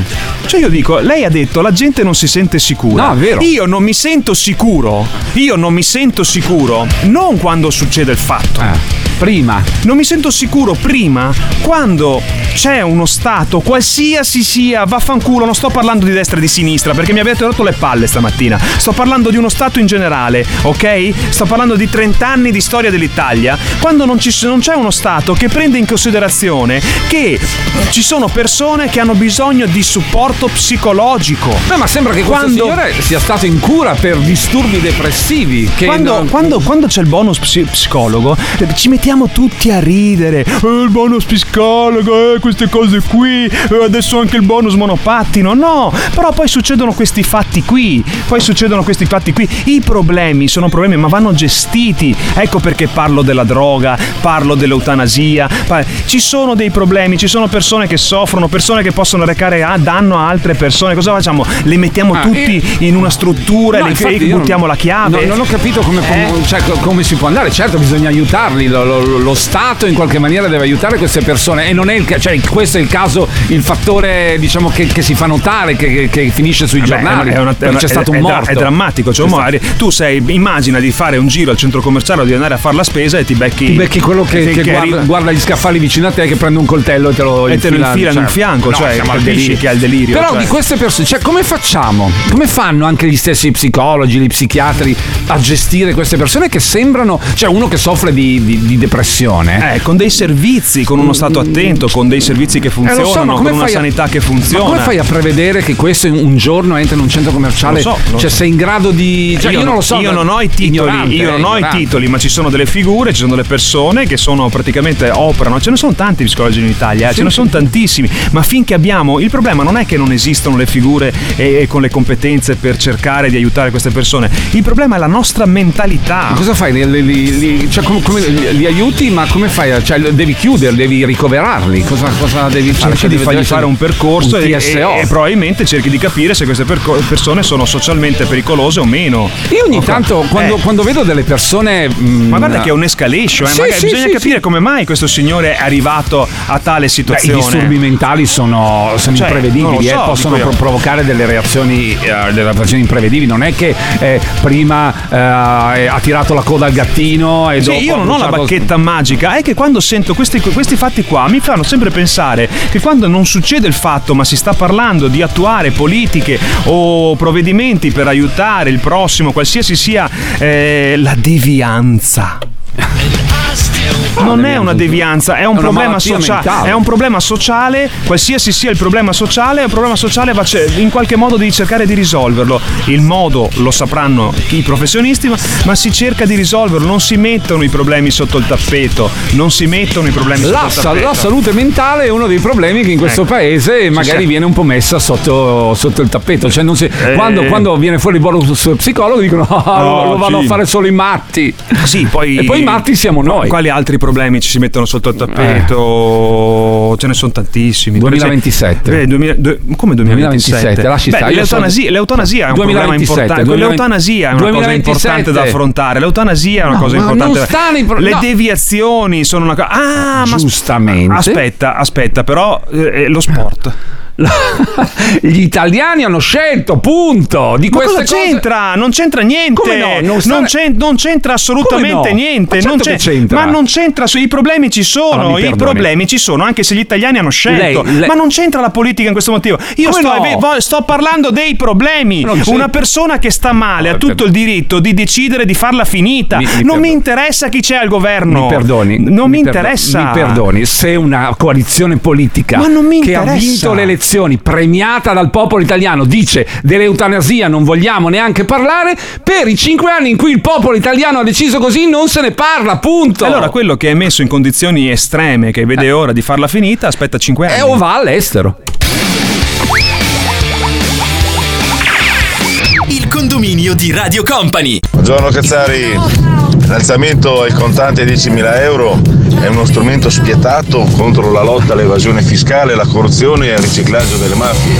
cioè io dico, lei ha detto la gente non si sente sicura. No, vero. Io non mi sento sicuro. Io non mi sento sicuro non quando succede il fatto. Eh, prima. Non mi sento sicuro prima quando c'è uno Stato, qualsiasi sia, vaffanculo, non sto parlando di destra e di sinistra perché mi avete rotto le palle stamattina. Sto parlando di uno Stato in generale, ok? Sto parlando di 30 anni di storia dell'Italia. Quando non, ci, non c'è uno Stato che prende in considerazione che ci sono persone che hanno bisogno di supporto psicologico. Beh, ma sembra che questo Quando- signore sia stato in cura per disturbi depressivi. Quando, non- quando- quando c'è il bonus psi- psicologo, eh, ci mettiamo tutti a ridere. Eh, il bonus psicologo, eh, queste cose qui. eh, adesso anche il bonus monopattino. No, però poi succedono questi fatti qui. Poi succedono questi fatti qui. I problemi sono problemi, ma vanno gestiti. Ecco perché parlo della droga, parlo dell'eutanasia. Ci sono dei problemi, ci sono persone che soffrono, persone che possono recare a- danno a altre persone. Cosa facciamo? Le mettiamo Ah, tutti in una struttura No, e le- e buttiamo non- la chiave. no, non ho capito come, Eh? cioè, co- come si può andare. Certo, bisogna aiutarli. Lo, lo- lo Stato in qualche maniera deve aiutare queste persone. E non è il cioè, questo è il caso, il fattore diciamo, che, che si fa notare, che, che- finisce sui Vabbè, giornali. è una- è una- c'è è- stato un morto. È drammatico. Cioè, magari tu sei, immagina di fare un giro al centro commerciale o di andare a fare la spesa e ti becchi. Ti becchi quello che, che guarda, guarda gli scaffali vicino a te che prende un coltello e te lo E te lo infila in cioè, fianco, no, cioè, al delirio. che ha il delirio, Però cioè. di queste persone, cioè come facciamo? Come fanno anche gli stessi psicologi, gli psichiatri a gestire queste persone che sembrano, cioè uno che soffre di, di- di depressione? Eh, con dei servizi, con uno stato attento, con dei servizi che Eh, funzionano, lo so, con una a- sanità che Ma funziona. come fai a prevedere che questo in- un giorno entra in un centro commerciale? Lo so, lo cioè so. sei in grado di... Cioè, io, non lo so. Io non ho i titoli, io eh, non ho i titoli, ma ci sono delle figure, ci sono delle persone che sono praticamente operano. Ce ne sono tanti psicologi in Italia, eh, Sì, ce ne sono tantissimi. Ma finché abbiamo. Il problema non è che non esistono le figure e, e con le competenze per cercare di aiutare queste persone. Il problema è la nostra mentalità. Ma cosa fai? Li, li- li- cioè, come- come- li- aiuti, ma come fai? Cioè, devi chiuderli, devi ricoverarli. Cosa, cosa devi fare? cerchi Cioè, di fargli fare un percorso un e, e- e probabilmente cerchi di capire se queste perco- persone sono socialmente pericolose o meno. Io ogni Ok. tanto, quando, Eh, quando vedo delle persone. mm, ma guarda che è un'escalation, eh, Sì, magari sì, bisogna capire come mai questo signore è arrivato a tale Beh, I situazione. disturbi mentali sono, sono Cioè, imprevedibili, eh, so, possono dico io. pro- provocare delle reazioni, eh, delle reazioni imprevedibili. Non è che eh, prima eh, ha tirato la coda al gattino e Sì, dopo. io non ho la bacchetta magica, è che quando sento questi, questi fatti qua mi fanno sempre pensare che quando non succede il fatto ma si sta parlando di attuare politiche o provvedimenti per aiutare il prossimo, qualsiasi sia eh, la devianza. [laughs] Non è una devianza, è un È problema mentale. È un problema sociale, qualsiasi sia il problema sociale, è un problema sociale va in qualche modo di cercare di risolverlo. Il modo lo sapranno i professionisti, ma, ma si cerca di risolverlo, non si mettono i problemi sotto il tappeto, non si mettono i problemi La, sotto il tappeto. la salute mentale è uno dei problemi che in questo Ecco. paese magari sì. viene un po' messa sotto, sotto il tappeto. Cioè si- Eh. quando, quando viene fuori il bonus psicologo dicono "Ah, lo, No, lo vanno sì. a fare solo i matti. Sì, poi, E poi i matti siamo noi. Quali altri problemi problemi ci si mettono sotto il tappeto, ce ne sono tantissimi. Per 2027. esempio- Beh, 2000 due- come 2027? 2027, lasci Beh, stare, io so- l'eutanasia, l'eutanasia è un problema 2027, importante. 2020 L'eutanasia è una cosa 2027. importante da affrontare. L'eutanasia è una No, cosa ma importante. pro- Le no. deviazioni sono una cosa. Ah, ma Giustamente. Aspetta, aspetta, però eh, lo sport. [laughs] [laughs] Gli italiani hanno scelto, punto. Di Ma cosa cose- c'entra? Non c'entra niente. No? Non Non, stare- c'en- non c'entra assolutamente no? niente. Ma certo non che c'entra. Ma non c'entra. I problemi ci sono. Allora, mi I perdoni. problemi ci sono, anche se gli italiani hanno scelto. Lei- lei- Ma non c'entra la politica in questo motivo. Io sto, no? sto parlando dei problemi. Non Una persona che sta male ha tutto il diritto di decidere di farla finita. Mi- mi non mi perdoni. interessa chi c'è al governo. Mi perdoni. Non mi, perdo- interessa. Mi perdoni, se una coalizione politica Ma non mi che ha vinto le elezioni, premiata dal popolo italiano, dice dell'eutanasia non vogliamo neanche parlare, per i cinque anni in cui il popolo italiano ha deciso così non se ne parla, punto. Allora, quello che è messo in condizioni estreme, che vede ora di farla finita, aspetta 5 anni. Eh, o va all'estero. Il condominio di Radio Company. Buongiorno Cazzari, l'alzamento al contante 10.000 euro è uno strumento spietato contro la lotta all'evasione fiscale, la corruzione e il riciclaggio delle mafie.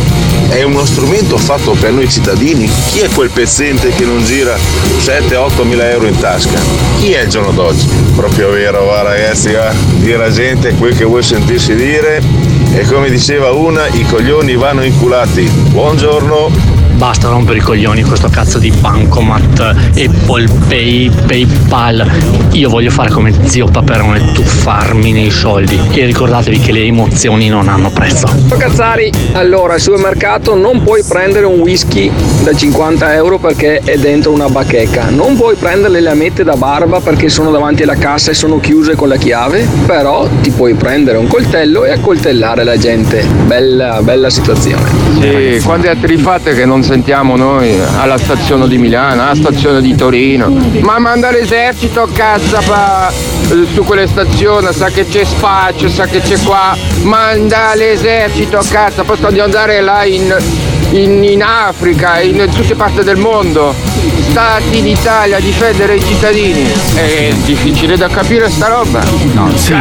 È uno strumento fatto per noi cittadini. Chi è quel pezzente che non gira 7-8 mila euro in tasca? Chi è il giorno d'oggi? Proprio vero, va ragazzi, va. Dire alla gente quel che vuoi sentirsi dire e come diceva una, i coglioni vanno inculati. Buongiorno. Basta rompere i coglioni con questo cazzo di bancomat, Apple Pay, PayPal. Io voglio fare come zio Paperone, tuffarmi nei soldi. E ricordatevi che le emozioni non hanno prezzo. Cazzari, allora al supermercato non puoi prendere un whisky da 50 euro perché è dentro una bacheca, non puoi prendere le lamette da barba perché sono davanti alla cassa e sono chiuse con la chiave, però ti puoi prendere un coltello e accoltellare la gente. Bella, bella situazione. Sì, quante altri fate che non sentiamo noi alla stazione di Milano, alla stazione di Torino. Ma manda l'esercito cazzo pa- su quelle stazioni, sa che c'è spazio, sa che c'è qua. Manda l'esercito cazzo, poi di andare là in, in- in Africa, in tutte le parti del mondo. Stati d'Italia a difendere i cittadini. È difficile da capire sta roba. No, sì,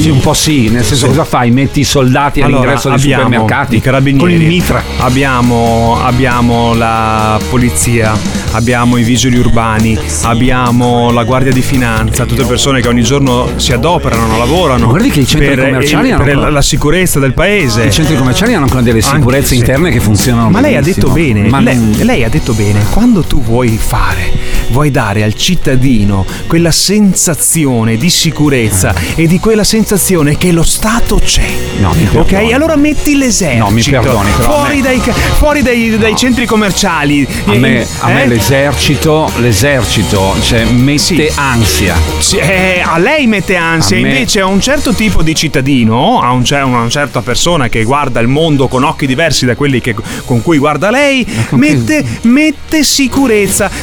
sì, un po' sì, nel senso cosa fai? Metti i soldati all'ingresso dei abbiamo supermercati i carabinieri, con il mitra. Abbiamo, abbiamo la polizia, abbiamo i vigili urbani, abbiamo la guardia di finanza, tutte persone che ogni giorno si adoperano, lavorano. Ma guardi che i centri per, commerciali il- hanno per ancora- la sicurezza del paese. I centri commerciali hanno ancora delle Anche sicurezze se- interne che funzionano Ma lei ha detto bene, Ma lei, non- lei ha detto bene, quando tu vuoi fare, vuoi dare al cittadino quella sensazione di sicurezza e di quella sensazione che lo Stato c'è. No, mi ok, perdoni. allora metti l'esercito. No, mi perdoni, però a Fuori, me- dai, fuori dai, dai centri commerciali. A me, a me Eh? l'esercito, l'esercito, cioè mette ansia. Sì, eh, a lei mette ansia, A me- invece a un certo tipo di cittadino, a un cer- una certa persona che guarda il mondo con occhi diversi da quelli che- con cui guarda lei, mette, mette sicurezza.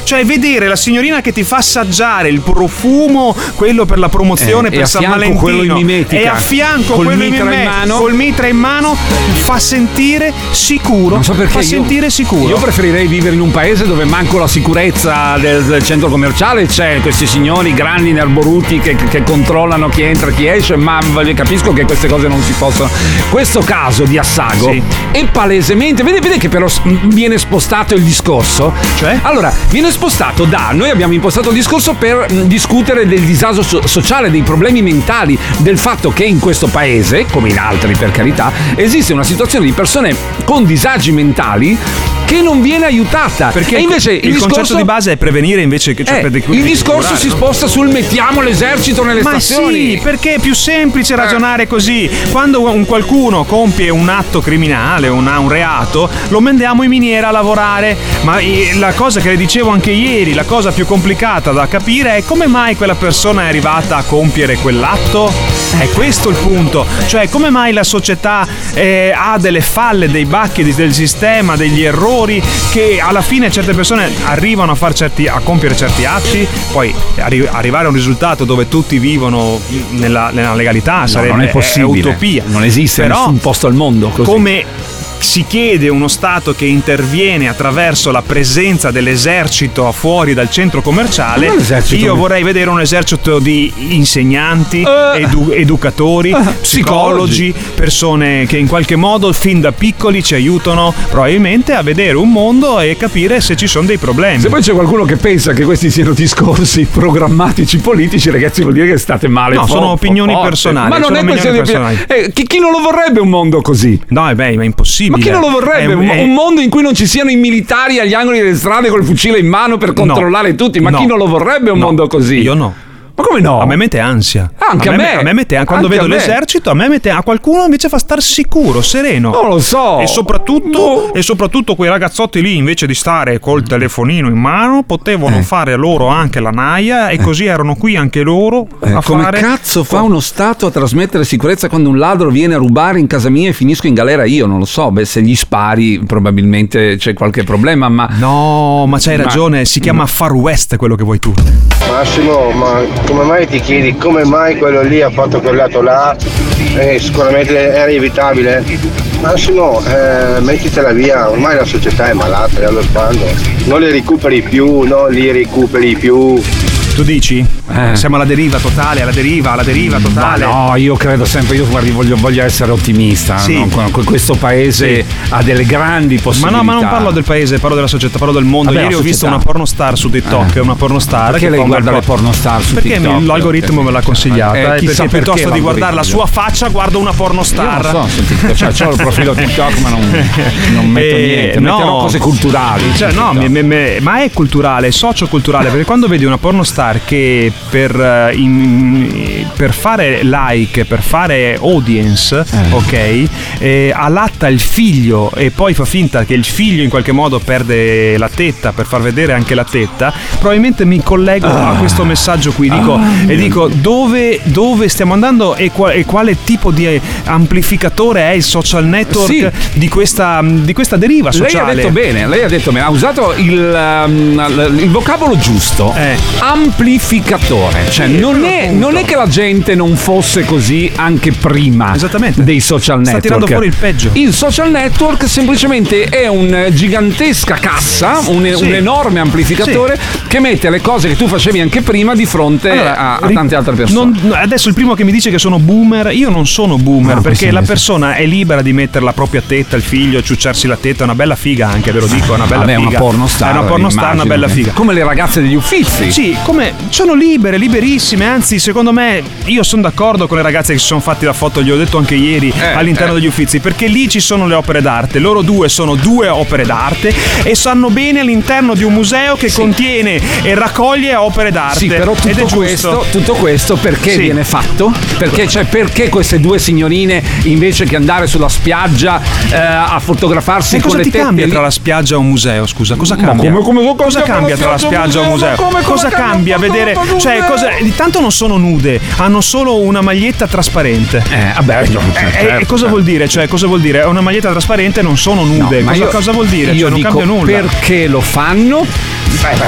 Cioè vedere la signorina che ti fa assaggiare il profumo, quello per la promozione Eh, per San Valentino, quello in mimetica, e a fianco col quello in mitra in mime- mano. col mitra in mano, fa sentire sicuro. Non so perché fa io- sentire sicuro. Io preferirei vivere in un paese dove manco la sicurezza del, del centro commerciale c'è questi signori grandi nerboruti che, che controllano chi entra e chi esce, ma capisco che queste cose non si possono. Questo caso di Assago Sì. è palesemente. Vede, vede che però viene spostato il discorso? Cioè? Allora, viene spostato da. Noi abbiamo impostato il discorso per mh, discutere del disagio so- sociale, dei problemi mentali, del fatto che in questo paese, come in altri per carità, esiste una situazione di persone con disagi mentali che non viene aiutata. Perché e invece il, il discorso concetto di base è prevenire invece che cioè, eh, per- il discorso si sposta sul mettiamo l'esercito nelle Ma stazioni. sì, perché è più semplice ragionare così. Quando un qualcuno compie un atto criminale, una- un reato, lo mandiamo in miniera a lavorare. Ma eh, la cosa che le dicevo anche ieri, la cosa più complicata da capire è come mai quella persona è arrivata a compiere quell'atto. È questo il punto. Cioè, come mai la società eh, ha delle falle, dei bacchi del sistema, degli errori che alla fine certe persone arrivano a, far certi, a compiere certi atti, poi arri- arrivare a un risultato dove tutti vivono nella, nella legalità No, sarebbe non è possibile. utopia. Non esiste Però, nessun posto al mondo così. come si chiede uno Stato che interviene attraverso la presenza dell'esercito fuori dal centro commerciale. Io vorrei vedere un esercito di insegnanti, Eh. edu- educatori, Eh, psicologi, persone che in qualche modo fin da piccoli ci aiutano probabilmente a vedere un mondo e capire se ci sono dei problemi. Se poi c'è qualcuno che pensa che questi siano discorsi [laughs] programmatici politici, ragazzi, vuol dire che state male. No, fo- sono opinioni forte. personali, Ma non è questione di opinioni opinioni. Eh, chi, chi non lo vorrebbe un mondo così? No, eh beh, ma è impossibile. Ma chi non lo vorrebbe? È- un, è- un mondo in cui non ci siano i militari agli angoli delle strade col fucile in mano per controllare tutti. Ma No. chi non lo vorrebbe un No. mondo così? Io no. Ma come no? A me mette ansia. Anche a me. A me mette quando Anche vedo a me. l'esercito, a me mette a qualcuno invece fa star sicuro, sereno. Non lo so. E soprattutto, e soprattutto quei ragazzotti lì, invece di stare col telefonino in mano, potevano fare loro anche la naia e così erano qui anche loro Eh, a come fare. cazzo fa uno Stato a trasmettere sicurezza quando un ladro viene a rubare in casa mia e finisco in galera io? Non lo so, beh se gli spari probabilmente c'è qualche problema, ma... No, ma c'hai Ma- ragione, si chiama Far West quello che vuoi tu. Massimo, ma come mai ti chiedi come mai quello lì ha fatto quel lato là? Eh, sicuramente era evitabile. Massimo, eh, mettitela via, ormai la società è malata, e allora quando? Non li recuperi più, non li recuperi più. Tu dici? Eh. Siamo alla deriva totale, alla deriva, alla deriva Ma totale. no, io credo sempre, io guardi, voglio, voglio essere ottimista. Sì. no? Que- Questo paese ha delle grandi Ma possibilità. no, ma non parlo del paese, parlo della società, parlo del mondo. Vabbè, Ieri ho visto una pornostar su TikTok, Eh. una pornostar. Perché che lei guarda le po'. pornostar su Perché TikTok? mi- l'algoritmo me l'ha consigliata. Eh, perché perché piuttosto di guardare la sua faccia, guardo una pornostar. Io non so TikTok, cioè, ho il profilo [laughs] TikTok, ma non, non metto Eh, niente, no. metterò cose culturali. Cioè, no, mi- mi- mi- ma è culturale, è socioculturale, perché quando vedi una pornostar che per, eh, per fare like, per fare audience, ok, eh, allatta il figlio e poi fa finta che il figlio in qualche modo perde la tetta per far vedere anche la tetta, probabilmente mi collego a questo messaggio qui dico, e dico dove, dove stiamo andando e, qua- e quale tipo di eh, amplificatore è il social network Sì. di, questa, di questa deriva Lei sociale. ha detto bene, lei ha detto bene, ha usato il, um, il vocabolo giusto. Eh. Amplificatore. Cioè, non è, non è che la gente non fosse così anche prima dei social Sta network. tirando fuori il peggio. Il social network semplicemente è un gigantesca cassa, un, Sì. un enorme amplificatore che mette le cose che tu facevi anche prima di fronte Allora, a, a tante altre persone. non- no, adesso il primo che mi dice che sono boomer, io non sono boomer No, perché questo la persona è libera di mettere la propria tetta, il figlio, ciucciarsi la tetta, è una bella figa anche, ve lo dico, è una bella Vabbè, è figa. una pornostar. È una pornostar, una immagino bella che- figa. Come le ragazze degli uffizi. Sì, come sono libere, liberissime, anzi secondo me io sono d'accordo con le ragazze che si sono fatti la foto, gli ho detto anche ieri all'interno eh. degli uffizi, perché lì ci sono le opere d'arte, loro due sono due opere d'arte e sanno bene all'interno di un museo che contiene e raccoglie opere d'arte. Sì, però tutto questo, tutto questo perché Sì. viene fatto? Perché, cioè, perché queste due signorine invece che andare sulla spiaggia eh, a fotografarsi E con le tette cambia lì- tra la spiaggia e un museo? Scusa, cosa Ma cambia? come- come- cosa cambia tra la spiaggia e un museo? Come- come cosa cambia vedere? Cioè, cosa, intanto non sono nude, hanno solo una maglietta trasparente. Eh, vabbè, no, Eh, certo, e cosa certo. vuol dire? Cioè, cosa vuol dire? È una maglietta trasparente, non sono nude. No, ma cosa, io- cosa vuol dire? Io Cioè, non dico cambia nulla. perché lo fanno?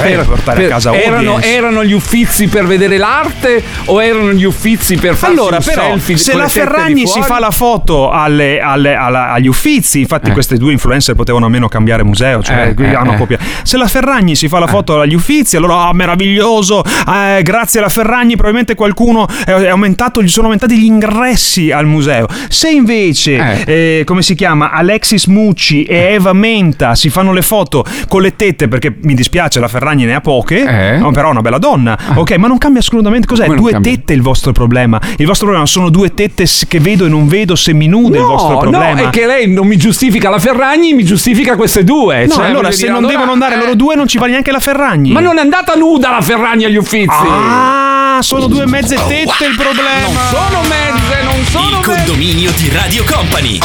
per portare a casa erano, erano gli uffizi per vedere l'arte o erano gli uffizi per farsi Allora, però, selfie se la Ferragni si fa la foto alle- alle- alla- agli uffizi, infatti, Eh. queste due influencer potevano almeno cambiare museo, cioè Eh, eh, hanno eh. copiato. Se la Ferragni si fa la foto agli uffizi, allora ah, meraviglioso, eh, grazie alla Ferragni, probabilmente qualcuno aumentato, gli sono aumentati gli ingressi al museo. Se invece, eh, come si chiama, Alexis Mucci e Eva Menta si fanno le foto con le tette, perché mi dispiace, la Ferragni ne ha poche, no, però è una bella donna, ok, ma non cambia assolutamente cos'è? Come Due tette il vostro problema. Il vostro problema sono due tette che vedo e non vedo seminude il vostro No, problema. no, è che lei non mi giustifica la Ferragni, mi giustifica queste due. No, Cioè, allora se dire, non allora- devono andare loro due non ci va neanche la Ferragni. Ma non è andata nuda la Ferragni agli uffizi. Ah, sono due mezze tette il problema. Non sono mezze, non sono Il condominio di Radio Company.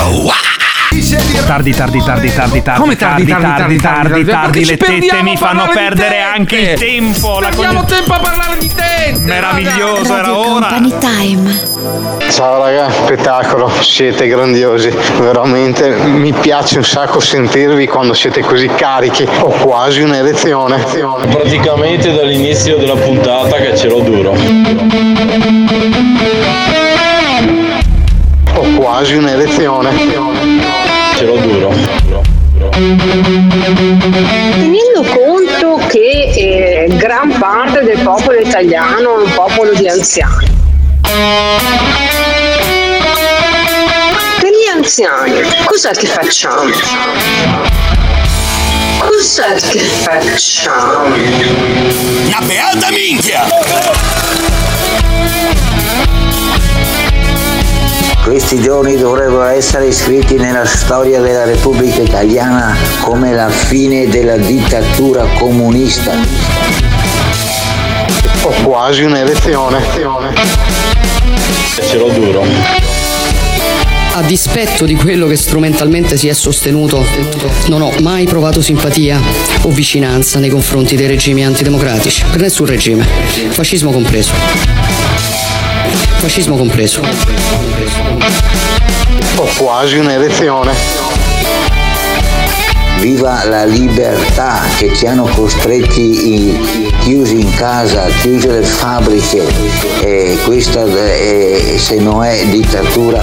Tardi, tardi, tardi, tardi, tardi. Come tardi, tardi, tardi, tardi, tardi, Le tette mi fanno perdere anche il tempo. La Perdiamo tempo a parlare di tette. Meraviglioso, era ora. Company Time. Ciao raga, spettacolo, siete grandiosi, veramente mi piace un sacco sentirvi quando siete così carichi, ho quasi un'erezione. Praticamente dall'inizio della puntata che ce l'ho duro. Quasi un'erezione. Ce l'ho duro. Tenendo conto che eh, gran parte del popolo italiano è un popolo di anziani, per gli anziani cos'è che facciamo? Cos'è che facciamo? Una beata minchia! Questi giorni dovrebbero essere iscritti nella storia della Repubblica Italiana come la fine della dittatura comunista. Ho quasi un'erezione. Ce l'ho duro. A dispetto di quello che strumentalmente si è sostenuto, non ho mai provato simpatia o vicinanza nei confronti dei regimi antidemocratici, per nessun regime, fascismo compreso. Fascismo compreso. Ho quasi un'erezione. Viva la libertà che ci hanno costretti in- chiusi in casa, chiuse le fabbriche e questa eh, se non è dittatura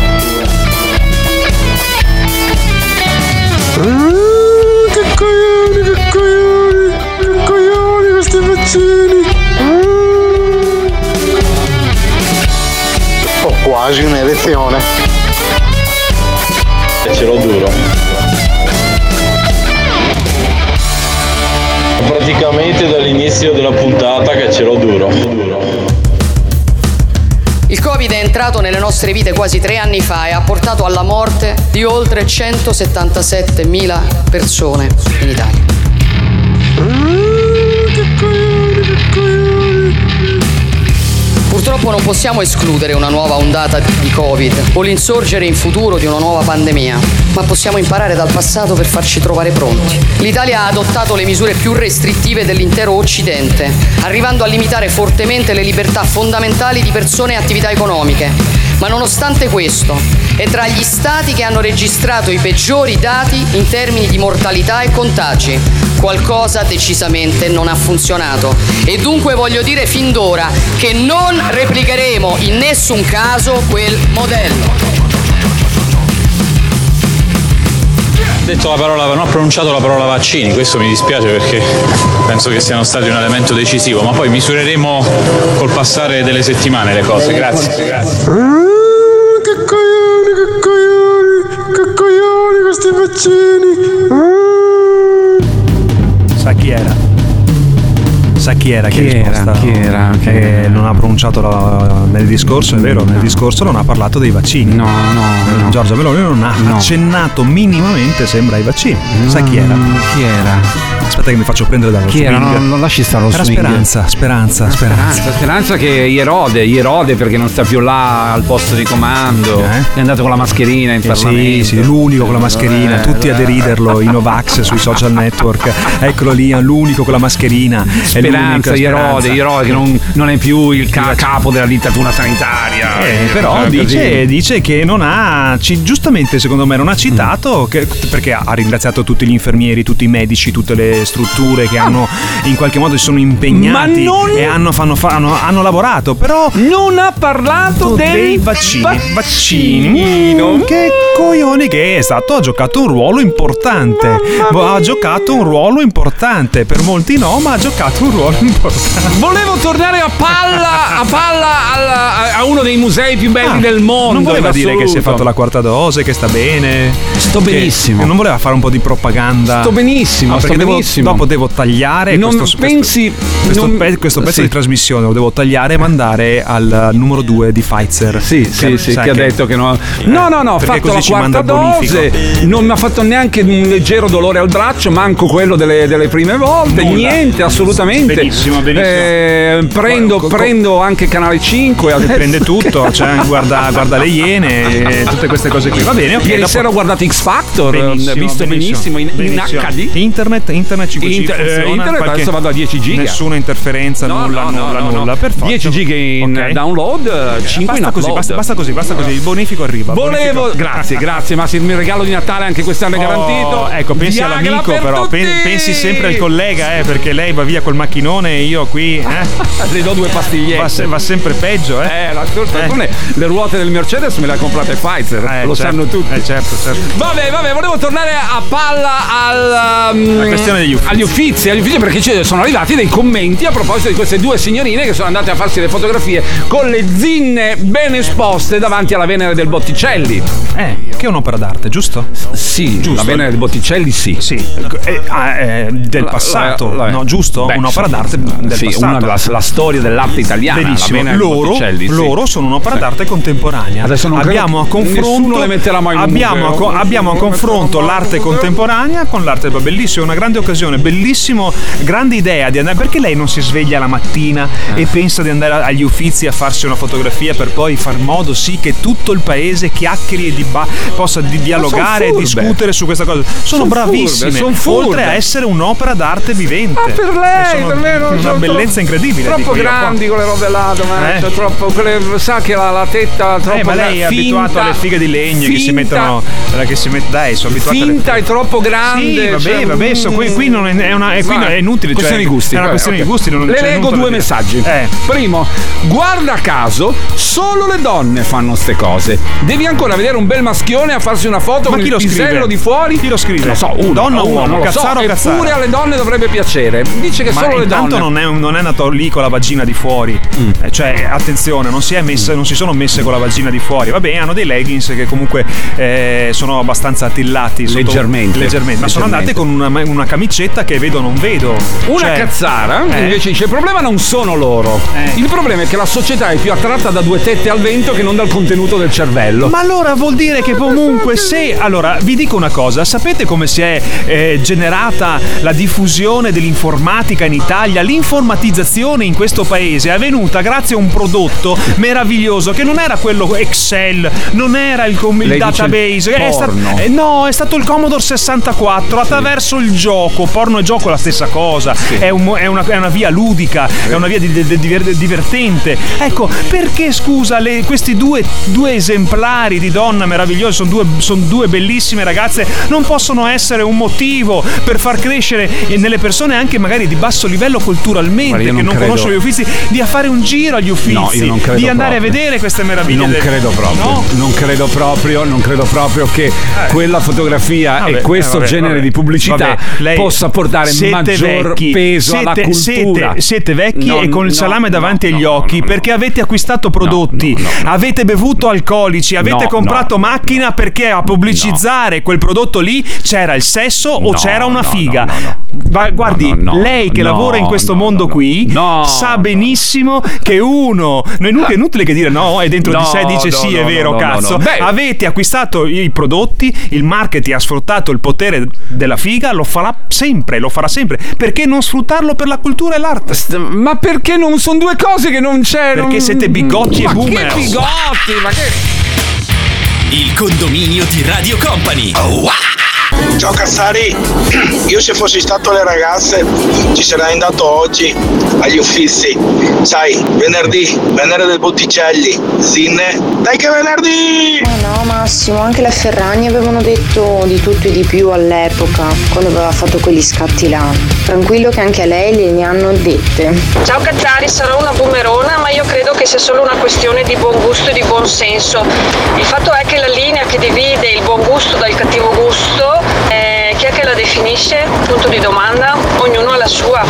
che coglioni, che coglioni, che coglioni questi vaccini. Ho quasi un'erezione. Ce l'ho duro. Praticamente dall'inizio della puntata che ce l'ho duro. Il Covid è entrato nelle nostre vite quasi tre anni fa e ha portato alla morte di oltre 177.000 persone in Italia. Purtroppo non possiamo escludere una nuova ondata di Covid o l'insorgere in futuro di una nuova pandemia, ma possiamo imparare dal passato per farci trovare pronti. L'Italia ha adottato le misure più restrittive dell'intero Occidente, arrivando a limitare fortemente le libertà fondamentali di persone e attività economiche. Ma nonostante questo, è tra gli stati che hanno registrato i peggiori dati in termini di mortalità e contagi. Qualcosa decisamente non ha funzionato. E dunque voglio dire fin d'ora che non replicheremo in nessun caso quel modello. detto la parola, non ho pronunciato la parola vaccini, questo mi dispiace perché penso che siano stati un elemento decisivo, ma poi misureremo col passare delle settimane le cose. Grazie. grazie. Che coglioni, che coglioni, che coglioni questi vaccini. Sa chi era che Chi era? risposta? Chi era? Che era? non ha pronunciato la- nel discorso, è vero, nel discorso non ha parlato dei vaccini. No, no, no. Giorgia Meloni non ha No. accennato minimamente, sembra, ai vaccini. Sa chi era? Mm, Chi era? Aspetta che mi faccio prendere dallo Chi era? Non, non lasci stare lo Era swing. speranza, speranza, speranza. Speranza, speranza che Ierode, Ierode perché non sta più là al posto di comando, è andato con la mascherina in Eh, Parlamento. sì, sì, l'unico con la mascherina, Eh, tutti a eh. deriderlo, i Novax sui social network. Eccolo lì, l'unico con la mascherina. Speranza, l'unico, Ierode, Speranza. Ierode che non, non è più il ca- capo della dittatura sanitaria. Eh, però così. dice, dice che non ha, ci- giustamente secondo me non ha citato, che- perché ha ringraziato tutti gli infermieri, tutti i medici, tutte le strutture che hanno in qualche modo si sono impegnati non- e hanno, fanno- fanno- hanno lavorato, però non ha parlato dei dei vaccini. vaccini. Mm, che coglioni che è esatto, ha giocato un ruolo importante. Ha giocato un ruolo importante, per molti no, ma ha giocato un ruolo importante. Volevo tornare a palla, a, palla alla- a uno dei musei più belli Ah, del mondo. Non voleva dire che si è fatto la quarta dose, che sta bene. Sto benissimo. non voleva fare un po' di propaganda. Sto benissimo, Ah, sto perché devo- benissimo. dopo devo tagliare Non questo, pensi- questo, non- pe- questo pezzo sì. di trasmissione, lo devo tagliare e mandare al numero 2 di Pfizer. Sì, sì, sì, sai che ha detto che no. No, no, no, ho fatto la quarta bonifico. dose. Non mi ha fatto neanche un leggero dolore al braccio, manco quello delle, delle prime volte. Nulla. Niente, assolutamente. Benissimo, benissimo. Eh, prendo, Co- co- prendo anche Canale 5. adesso. Prende tutto, cioè, guarda, guarda le iene, tutte queste cose qui. Va bene, ok. Ieri dopo- sera ho guardato X Factor, Benissimo, visto benissimo, in, in benissimo. HD. Internet, internet 5G Inter- eh, funziona, internet adesso vado a 10 giga. Nessuna interferenza, No, nulla, no, nulla, no, nulla. Perfetto. 10 giga in Ok. download, 5 in Basta così, upload. basta, basta così, basta così. Il bonifico arriva. Volevo, bonifico- grazie, grazie, ma se il regalo di Natale anche quest'anno è Oh, garantito. ecco, pensi Viagra all'amico, per però. Pen- pensi sempre al collega, eh, perché lei va via col macchinone e io qui. Eh? [laughs] Le do due pastigliette. Va, se- va sempre peggio, eh? Eh, la stagione, le ruote del Mercedes me le ha comprate Pfizer, Eh, lo certo. sanno tutti. Eh, certo, certo. Vabbè, vabbè, volevo tornare a palla al, um, La questione degli uffizi. agli uffizi, agli uffizi perché ci sono arrivati dei commenti a proposito di queste due signorine che sono andate a farsi le fotografie con le zinne ben esposte davanti alla Venere del Botticelli. Eh, che è un'opera d'arte, giusto? Sì, Giusto. la Venere del Botticelli sì. Sì, eh, ah, eh, del La- passato, la- la- no, giusto? Beh, un'opera sì. d'arte del sì, passato. una- la, la storia dell'arte italiana. Benissimo. la del Loro, Botticelli, sì. loro sono un'opera d'arte contemporanea. Adesso non credo abbiamo a che nessuno confronto le metterà mai in un abbiamo, a, museo. co- abbiamo a confronto l'arte contemporanea con l'arte bellissima, è una grande occasione, bellissimo, grande idea di andare perché lei non si sveglia la mattina Eh. e pensa di andare agli uffizi a farsi una fotografia per poi far modo sì che tutto il paese chiacchieri e diba- possa di- dialogare e discutere su questa cosa. Sono Son bravissime, furbe, son oltre a essere un'opera d'arte vivente. Ah, per lei, per lei non una bellezza troppo- incredibile. Troppo grandi quelle robe là, domani, Eh? cioè, troppo, quelle, sa che la, la tetta troppo Eh, ma lei è finta, abituato alle fighe di legno che si finta- mettono. eh, Che si met- dai, sono abituato Finta e troppo grande. Sì, vabbè, cioè, vabbè, so, qui, qui non è, è una, è, qui è inutile. cioè, Questione di gusti. È una vabbè, questione ok. di gusti. Non Le leggo due messaggi. Eh. Primo, guarda caso, solo le donne fanno ste cose. Devi ancora vedere un bel maschione a farsi una foto Ma con chi il lo pisello di fuori. Chi lo scrive? Lo so, uno, Donna o uomo? lo Cazzaro so. Cazzaro? Eppure alle donne dovrebbe piacere. Dice che Ma solo le intanto donne. non è, non è nato lì con la vagina di fuori. Mm. Eh, Cioè, attenzione, non si, è messa- non si sono messe con la vagina di fuori. Vabbè, hanno dei leggings che comunque eh, sono abbastanza attillati. sotto- Leggermente. leggermente. Ma sono andate con una, una camicetta che vedo non vedo. Una Cioè, cazzara eh. invece dice: Il problema non sono loro. Il problema è che la società è più attratta da due tette al vento che non dal contenuto del cervello. Ma allora vuol dire che comunque se... Allora, vi dico una cosa, sapete come si è eh, generata la diffusione dell'informatica in Italia? L'informatizzazione in questo paese è avvenuta grazie a un prodotto meraviglioso che non era quello Excel, non era il, com- il database, il è sta- eh, no, è stato il Commodore 64 attraverso il gioco, porno e gioco è la stessa cosa, è, un è una, è una via ludica, è una via di- di- di- diver- divertente. Ecco, perché scusa, le- questi due, due esemplari di donna meravigliosa, sono due, son due bellissime ragazze, non possono essere un motivo per far crescere eh, nelle persone anche magari di basso livello culturalmente, Guarda, io che non non credo- conoscono gli uffizi, di fare un giro agli uffizi, No, non di andare proprio. a vedere queste meraviglie. Non credo proprio, No? non credo proprio, non credo proprio che quella fotografia Vabbè, e questo eh, vabbè, genere vabbè. di pubblicità possa portare maggior vecchi, peso alla siete- cultura. Siete, siete vecchi Non- e con il no, salame no, davanti agli no, occhi perché avete acquistato prodotti, avete bevuto alcolici, avete No, comprato no, perché a pubblicizzare quel prodotto lì c'era il sesso o No, c'era una no, figa. no, no, Va- guardi, no, no, lei che no, lavora in questo mondo qui no, sa benissimo che uno, no, è inutile- che dire no, è dentro di No, sé dice no, sì, è no, vero, no, no, cazzo. no. Beh. Avete acquistato i prodotti, il marketing ha sfruttato il potere della figa, lo farà sempre, lo farà sempre. Perché non sfruttarlo per la cultura e l'arte? Ma perché non sono due cose che non c'è? Perché non- siete bigotti e ma boomer. Che bigotti? Ma che. Il condominio di Radio Company. Ciao Cazzari, io se fossi stato le ragazze ci sarei andato oggi agli uffizi. Sai, venerdì, venere del Botticelli, Zinne, dai che venerdì! Ma no Massimo, anche la Ferragni avevano detto di tutto e di più all'epoca, quando aveva fatto quegli scatti là. Tranquillo che anche a lei le ne hanno dette. Ciao Cazzari, sarò una boomerona, ma io credo che sia solo una questione di buon gusto e di buon senso. Il fatto è che la linea che divide il buon gusto dal cattivo gusto, eh, definisce? Punto di domanda, ognuno ha la sua.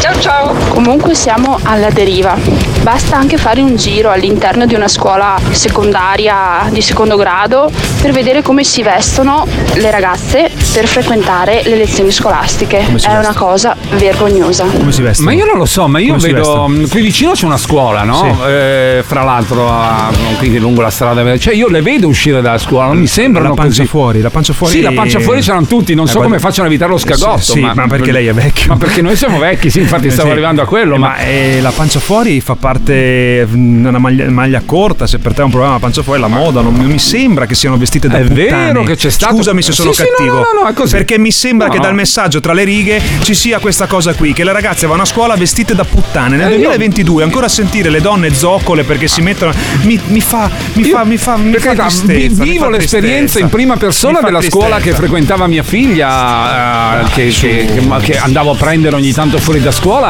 Ciao ciao! Comunque siamo alla deriva. Basta anche fare un giro all'interno di una scuola secondaria di secondo grado per vedere come si vestono le ragazze per frequentare le lezioni scolastiche. È vestono? una cosa vergognosa. Come si veste? Ma io non lo so, ma io Come vedo vestono? mh, qui vicino c'è una scuola, no? Sì. Eh, fra l'altro, a- quindi lungo la strada, cioè io le vedo uscire dalla scuola, non mi sembrano La pancia così. fuori, la pancia fuori. Sì, la pancia fuori c'erano tutti, non Eh, so guarda- come facciano a evitare lo scagotto. Sì, sì, ma, ma perché lei è vecchio. Ma perché noi siamo vecchi, sì, infatti stavo Sì. arrivando a quello. Eh, ma ma eh, la pancia fuori fa parte di una maglia, maglia corta. Se per te è un problema la pancia fuori, la moda. Non, mi sembra che siano vestite da È puttane. vero che c'è stato- Scusami se sono Sì, sì, no, cattivo. no, no, no, è così. Perché mi sembra No, che no. dal messaggio tra le righe ci sia questa cosa qui, che le ragazze vanno a scuola vestite da puttane. Nel Eh, io- 2022 ancora sentire le donne zoccole perché si mettono. Mi, mi fa. Mi fa. Mi fa. Mi fa carità, vi- tristezza, mi vivo fa l'esperienza in prima persona della scuola che frequentava mia figlia, eh, che, che- che- che andavo a prendere ogni tanto fuori da scuola.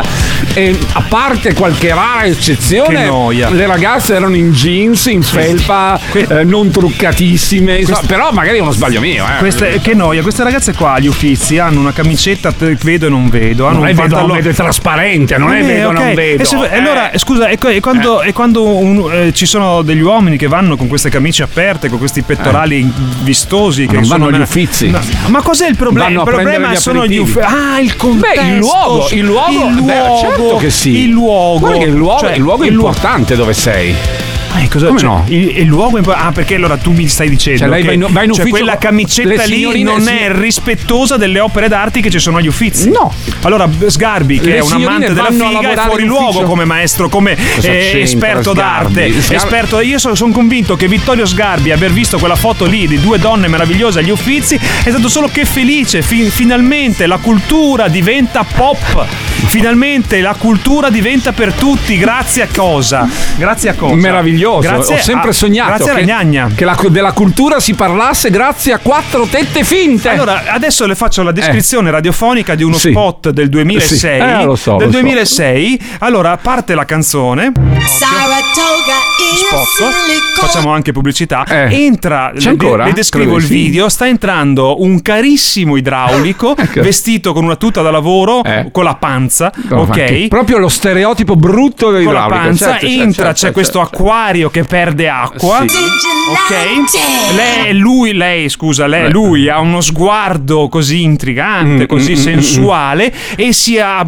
E a parte qualche rara eccezione, le ragazze erano in jeans, in felpa, eh, non truccatissime. insomma, però magari è uno sbaglio mio. Eh. Queste, che noia, queste ragazze qua agli uffizi hanno una camicetta vedo e non vedo. Hanno Non un è vedo, pantalone- vedo, è trasparente, non è Eh, vedo, ok. non vedo. E se- Eh. allora, scusa, e, e quando, e quando un- eh, ci sono degli uomini che vanno con queste camicie aperte, con questi pettorali vistosi, che non vanno agli uffizi. No, ma cos'è il problema? Vanno il problema sono gli uffici. Ah, il contesto. Beh, il luogo, il luogo, il beh, luogo, certo che sì. Il luogo. Guarda che il luogo, Cioè, il luogo è il luogo- importante dove sei. Eh, cosa- Come cioè, no? Il, il luogo è impo- Ah, perché allora tu mi stai dicendo Cioè, lei che va in- va in cioè, ufficio quella camicetta lì non è rispettosa delle opere d'arte che ci sono agli uffizi. No. Allora, Sgarbi, che Le è un amante della figa, è fuori luogo come maestro, come eh, esperto Sgarbi? d'arte. Sgar- Esperto, io sono convinto che Vittorio Sgarbi, aver visto quella foto lì di due donne meravigliose agli uffizi, è stato solo che felice. Fi- finalmente la cultura diventa pop. Finalmente la cultura diventa per tutti. Grazie a cosa? Grazie a cosa? Meraviglioso, Grazie ho sempre a- sognato che, che la- della cultura si parlasse grazie a quattro tette finte. Allora, adesso le faccio la descrizione radiofonica di uno Eh. Sì. spot del 2006. Sì. Eh, lo so, del lo so. 2006. Allora, parte la canzone. Spot. Facciamo anche pubblicità. Entra, Eh. C'è le, ancora? le descrivo Credo il video. Sta entrando un carissimo idraulico [laughs] vestito con una tuta da lavoro con la panza. ok. Che- Proprio lo stereotipo brutto con la dell'idraulico. panza certo, certo, entra, certo, c'è questo certo. Acquario che perde acqua. Sì. Ok? Lei, lui, lei, scusa, lei, Eh. lui ha uno sguardo così intrigante, Mm, così mm, mm, sensuale e si, ah,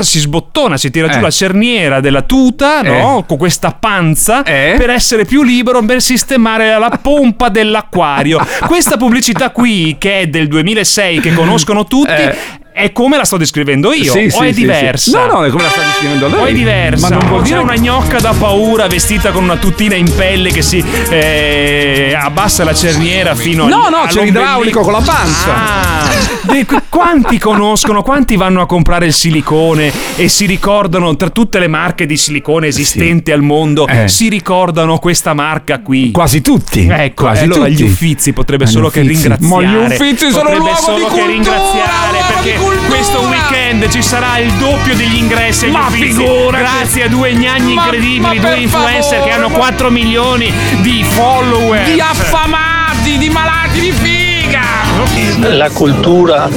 si sbottona, si tira giù Eh. la cerniera della tuta, no? Con questa panza per essere più libero per sistemare la pompa dell'acquario. [laughs] Questa pubblicità qui, che è del 2006, che conoscono tutti. È come la sto descrivendo io, Sì, o sì, è sì, diversa? No, no, è come la sta descrivendo lei. O è diversa? Ma non vuol O c'è dire una gnocca da paura vestita con una tutina in pelle che si eh, abbassa la cerniera fino a No, no, c'è l'idraulico con la panza. Ah, di- qu- quanti conoscono, quanti vanno a comprare il silicone e si ricordano tra tutte le marche di silicone esistenti al mondo, Eh. si ricordano questa marca qui? Quasi tutti. Ecco, Quasi allora tutti. gli Uffizi potrebbe Gli solo che Uffizi. ringraziare. Ma gli Uffizi sono Potrebbe luogo solo di che cultura, ringraziare perché di cultura. questo weekend ci sarà il doppio degli ingressi Ma figurati. Grazie a due gnagni Ma- incredibili, ma due influencer favore, che hanno ma- 4 milioni di follower. Di affamati, di malati di figa. La cultura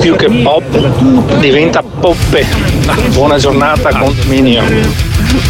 più che pop diventa poppe. Buona giornata condominio.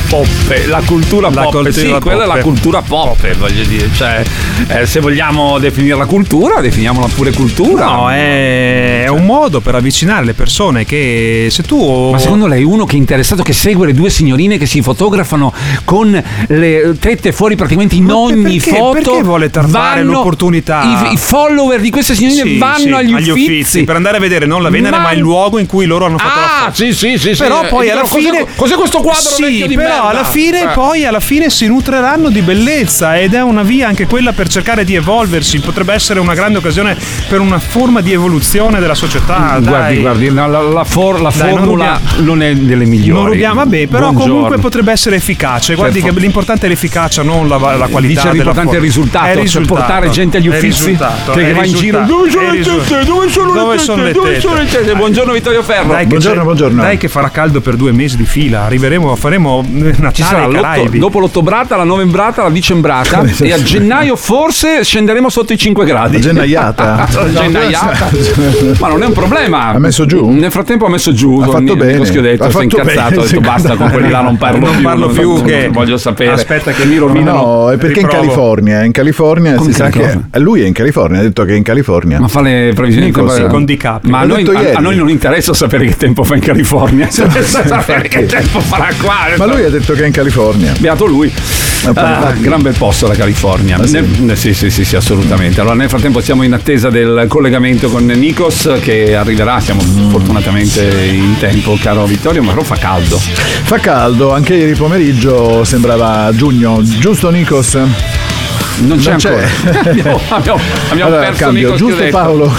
Poppe, la cultura La pop, cultura sì, quella è la pop. cultura pop, voglio dire, cioè eh, se vogliamo definire la cultura, definiamola pure cultura. No, è, è un modo per avvicinare le persone che se tu... Ma secondo lei uno che è interessato che segue le due signorine che si fotografano con le tette fuori praticamente in ogni perché- foto perché vuole tardare l'opportunità? I, i follower di queste signorine Sì, vanno sì, agli, uffizi. per andare a vedere non la Venere ma, Ma- il luogo in cui loro hanno fatto la Ah, foto. sì, sì, sì, sì. Però poi dicono, alla cos'è- fine cos'è questo quadro Sì, vecchio di però merda? alla fine Eh. poi alla fine si nutreranno di bellezza ed è una via anche quella per cercare di evolversi, potrebbe essere una grande occasione per una forma di evoluzione della società. Guardi, dai. guardi, no, la, la for- la Dai, non formula rubiamo- non, è delle migliori. Non rubiamo, vabbè, però Buongiorno. comunque potrebbe essere efficace. Guardi Certo. che l'importante è l'efficacia, non la, la qualità. Dice della l'importante è il risultato, È cioè risultato. portare gente agli risultato, che va in giro. Dove sono le tette? Dove sono le Dove tette? le Dove tette? sono le tette? Buongiorno Vittorio Ferro. Dai Buongiorno, buongiorno. Dai che farà caldo per due mesi di fila. Arriveremo, faremo eh, Natale Ci sarà l'otto- dopo l'ottobrata, la novembrata, la dicembrata e a gennaio forse scenderemo sotto i 5 gradi. La gennaiata? La [laughs] gennaiata. Ma non è un problema. Ha messo giù? Nel frattempo ha messo giù. Ha fatto bene. Lo schiodetto, Ha fatto incazzato. bene, ha detto basta con quelli là, non parlo Non più. parlo più non- che- non voglio sapere. Aspetta che mi rovinano. No, è perché in Riprovo. California. In California Come si sa che. Lui è in California, ha detto che è in California. Ma fa le previsioni Nico, tempo- sì. Con DiCaprio. Ma a noi, detto a- a noi non interessa sapere che tempo fa in California. [laughs] Sapere che tempo farà qua. Ma lui ha detto che è in California. Beato lui. Ah, gran bel posto la California. Ah, sì? Ne- sì, sì, sì, sì, assolutamente. Allora, nel frattempo siamo in attesa del collegamento con Nikos che arriverà. Siamo fortunatamente in tempo, caro Vittorio, ma però fa caldo. Fa caldo, anche ieri pomeriggio sembrava giugno, giusto Nikos? Non c'è Non c'è. ancora. [laughs] abbiamo abbiamo- abbiamo Allora, perso cambio, Nico giusto Schiudetto. Paolo?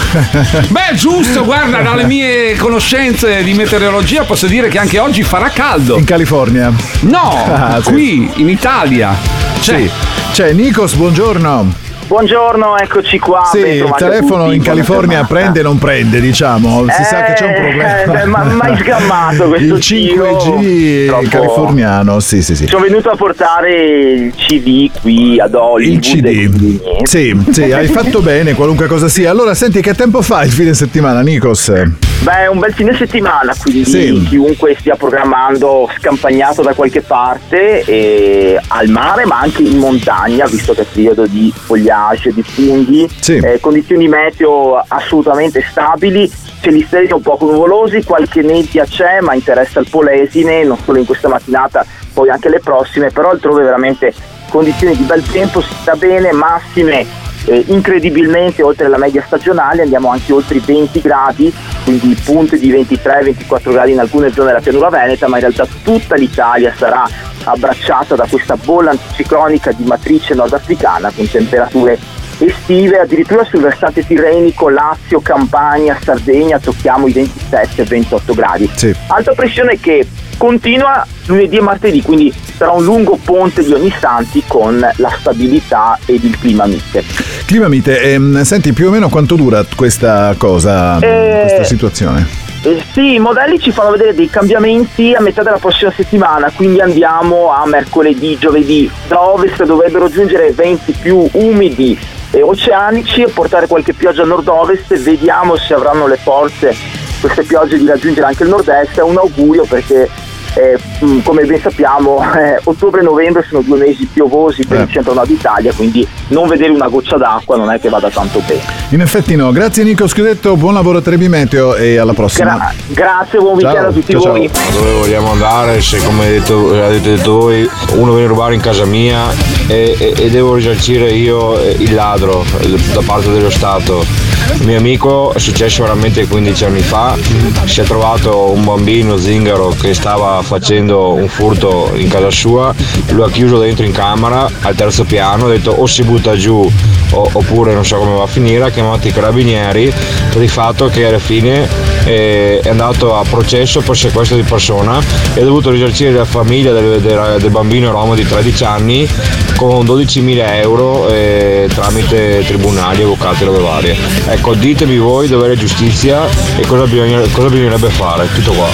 Beh, giusto, guarda, dalle mie conoscenze di meteorologia posso dire che anche oggi farà caldo. In California. No, Ah, sì. qui in Italia. Cioè, Sì. C'è Nikos, buongiorno. Buongiorno, eccoci qua. Sì, il telefono in California prende e non prende, diciamo. Si sa che c'è un Eh, problema. eh, ma mai sgammato [laughs] questo Il 5G giro, troppo- californiano, sì, sì, sì. Sono venuto a portare il CD qui ad Hollywood. Il CD. Sì, sì, hai fatto [laughs] bene, qualunque cosa sia. Allora, senti, che tempo fa il fine settimana, Nikos? Beh, è un bel fine settimana, quindi Sì. chiunque stia programmando scampagnato da qualche parte e al mare, ma anche in montagna, visto che è periodo di fogliage, di funghi, eh, condizioni meteo assolutamente stabili. Cieli sereni un po' nuvolosi, qualche nebbia c'è, ma interessa il Polesine, non solo in questa mattinata, poi anche le prossime, però altrove veramente condizioni di bel tempo, si sta bene, massime eh, incredibilmente oltre la media stagionale andiamo anche oltre i 20 gradi, quindi punte di 23-24 gradi in alcune zone della pianura veneta, ma in realtà tutta l'Italia sarà abbracciata da questa bolla anticiclonica di matrice nordafricana con temperature estive, addirittura sul versante tirrenico, Lazio, Campania, Sardegna tocchiamo i 27-28 gradi. Alta pressione che continua lunedì e martedì, quindi sarà un lungo ponte di ogni istanti con la stabilità ed il clima mite. Clima mite, ehm, senti più o meno quanto dura questa cosa, Eh, questa situazione? Eh, sì, i modelli ci fanno vedere dei cambiamenti a metà della prossima settimana, quindi andiamo a mercoledì, giovedì. Da ovest dovrebbero giungere venti più umidi e oceanici e portare qualche pioggia a nord-ovest. Vediamo se avranno le forze queste piogge di raggiungere anche il nord-est. È un augurio perché, eh, mh, come ben sappiamo, [laughs] eh, ottobre e novembre sono due mesi piovosi per il centro-nord Italia, quindi non vedere una goccia d'acqua non è che vada tanto bene. In effetti no. Grazie Nico Scudetto, buon lavoro a Trebi Meteo e alla prossima. Gra- grazie, buon Ciao, weekend a tutti ciao, ciao. voi. Dove vogliamo andare se come avete detto, avete detto voi uno viene a rubare in casa mia e, e- e devo risarcire io eh, il ladro eh, da parte dello Stato. Un mio amico è successo veramente 15 anni fa, si è trovato un bambino zingaro che stava facendo un furto in casa sua, lo ha chiuso dentro in camera al terzo piano, ha detto o si butta giù o- oppure non so come va a finire, ha chiamato i carabinieri per il fatto che alla fine eh, è andato a processo per sequestro di persona e ha dovuto risarcire la famiglia del, del- del bambino Roma di 13 anni con 12.000 euro eh, tramite tribunali, avvocati e robe varie. Ecco, ditemi voi dove è giustizia e cosa, bisogna- cosa bisognerebbe fare, tutto qua.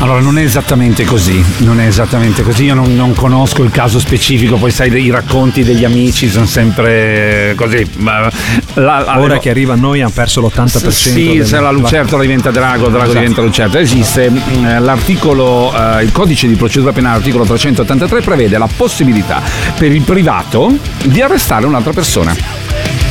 Allora, non è esattamente così, non è esattamente così, io non, non conosco il caso specifico, poi sai, i racconti degli amici sono sempre così. ma la- Ora che arriva a noi hanno perso l'80%. Sì, del- se la lucertola diventa drago, drago Esatto. diventa lucertola. Esiste mm, l'articolo, eh, il codice di procedura penale, articolo 383, prevede la possibilità per il privato di arrestare un'altra persona.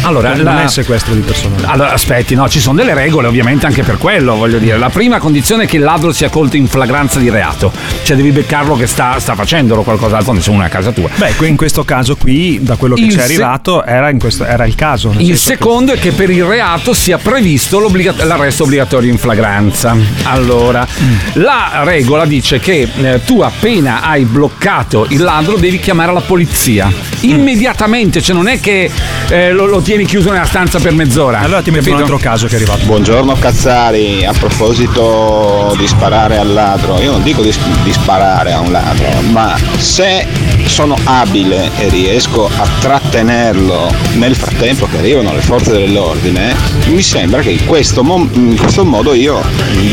Allora, non la- è sequestro di persona. allora, aspetti, no, ci sono delle regole ovviamente anche per quello, voglio dire. La prima condizione è che il ladro sia colto in flagranza di reato, cioè devi beccarlo che sta, sta facendolo qualcos'altro, se uno è a casa tua. Beh, in questo caso qui, da quello che Il ci è se- arrivato, era, in questo- era il caso. Il senso che- secondo è che per il reato sia previsto l'arresto obbligatorio in flagranza. Allora, la regola dice che eh, tu appena hai bloccato il ladro devi chiamare la polizia. Immediatamente, cioè non è che eh, lo, lo tieni chiuso nella stanza per mezz'ora. Allora ti metto un altro caso che è arrivato. Buongiorno Cazzari, a proposito di sparare al ladro, io non dico di, di sparare a un ladro, ma se sono abile e riesco a trattenerlo nel frattempo che arrivano le forze dell'ordine, mi sembra che in questo, mo- in questo modo io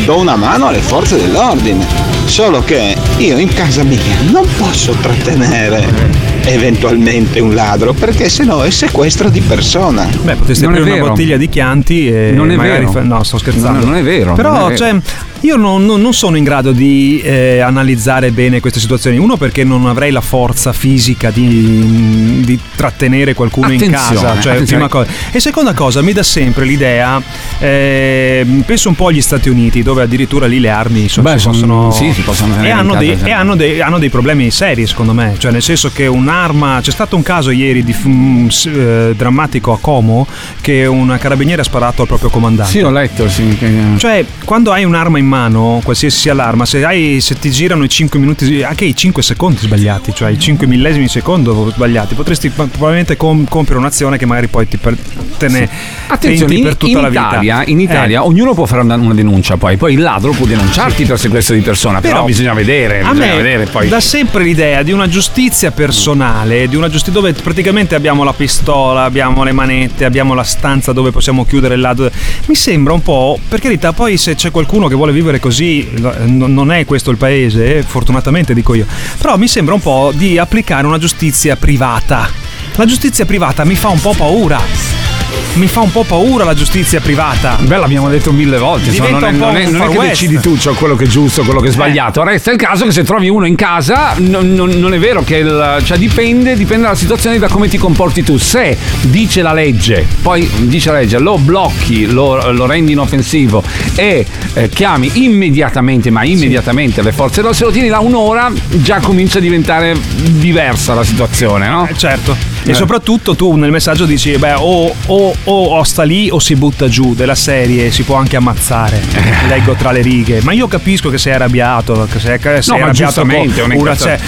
do una mano alle forze dell'ordine, solo che io in casa mia non posso trattenere eventualmente un ladro perché sennò è sequestro di persona. Beh, potresti Non aprire una bottiglia di Chianti e Non è magari vero. fa- No, sto scherzando. No, non è vero, Però, è vero. cioè, io non, non- non sono in grado di eh, analizzare bene queste situazioni. Uno, perché non avrei la forza fisica di, di trattenere qualcuno in Attenzione, casa. Cioè, prima cosa. E seconda cosa, mi dà sempre l'idea. eh, penso un po' agli Stati Uniti, dove addirittura lì le armi insomma, Beh, si son- possono. sì, si possono e in hanno, casa, dei, e hanno dei- hanno dei problemi seri, secondo me. Cioè, nel senso che un'arma. C'è stato un caso ieri di, mm, s- eh, drammatico a Como che una carabiniere ha sparato al proprio comandante. Sì, ho letto, sì. Cioè, quando hai un'arma in mano, qualsiasi sia l'arma, se, hai, se ti girano i 5 minuti, anche i 5 secondi sbagliati, cioè i 5 millesimi di secondo sbagliati, potresti probabilmente com- compiere un'azione che magari poi ti per- te ne Attenzione, in, per tutta in la vita. Italia, in Italia Eh. ognuno può fare una, una denuncia poi, poi il ladro può denunciarti per sequestro di persona, però, Però bisogna vedere, A bisogna me vedere poi. dà sempre l'idea di una giustizia personale, di una giustizia dove praticamente abbiamo la pistola, abbiamo le manette, abbiamo la stanza dove possiamo chiudere il lato. Mi sembra un po', per carità, poi se c'è qualcuno che vuole vivere così, no- non è questo il paese, eh, fortunatamente dico io, però mi sembra un po' di applicare una giustizia privata. La giustizia privata mi fa un po' paura. Mi fa un po' paura la giustizia privata. Beh, l'abbiamo detto mille volte. insomma, non è, non è- non è che decidi tu cioè, quello che è giusto, quello che è sbagliato. Resta il caso che se trovi uno in casa, non, non- è vero che il- cioè, dipende, dipende dalla situazione da come ti comporti tu. Se dice la legge, poi dice la legge, lo blocchi, lo, lo rendi inoffensivo e eh, chiami immediatamente, ma immediatamente le forze dell'ordine, se lo tieni là un'ora, già comincia a diventare diversa la situazione, no? certo. Eh. E soprattutto tu nel messaggio dici, beh, o, o- o- sta lì o si butta giù della serie, si può anche ammazzare. Eh. Leggo tra le righe. Ma io capisco che sei arrabbiato, che sei, sei No, ma arrabbiato con una- cioè,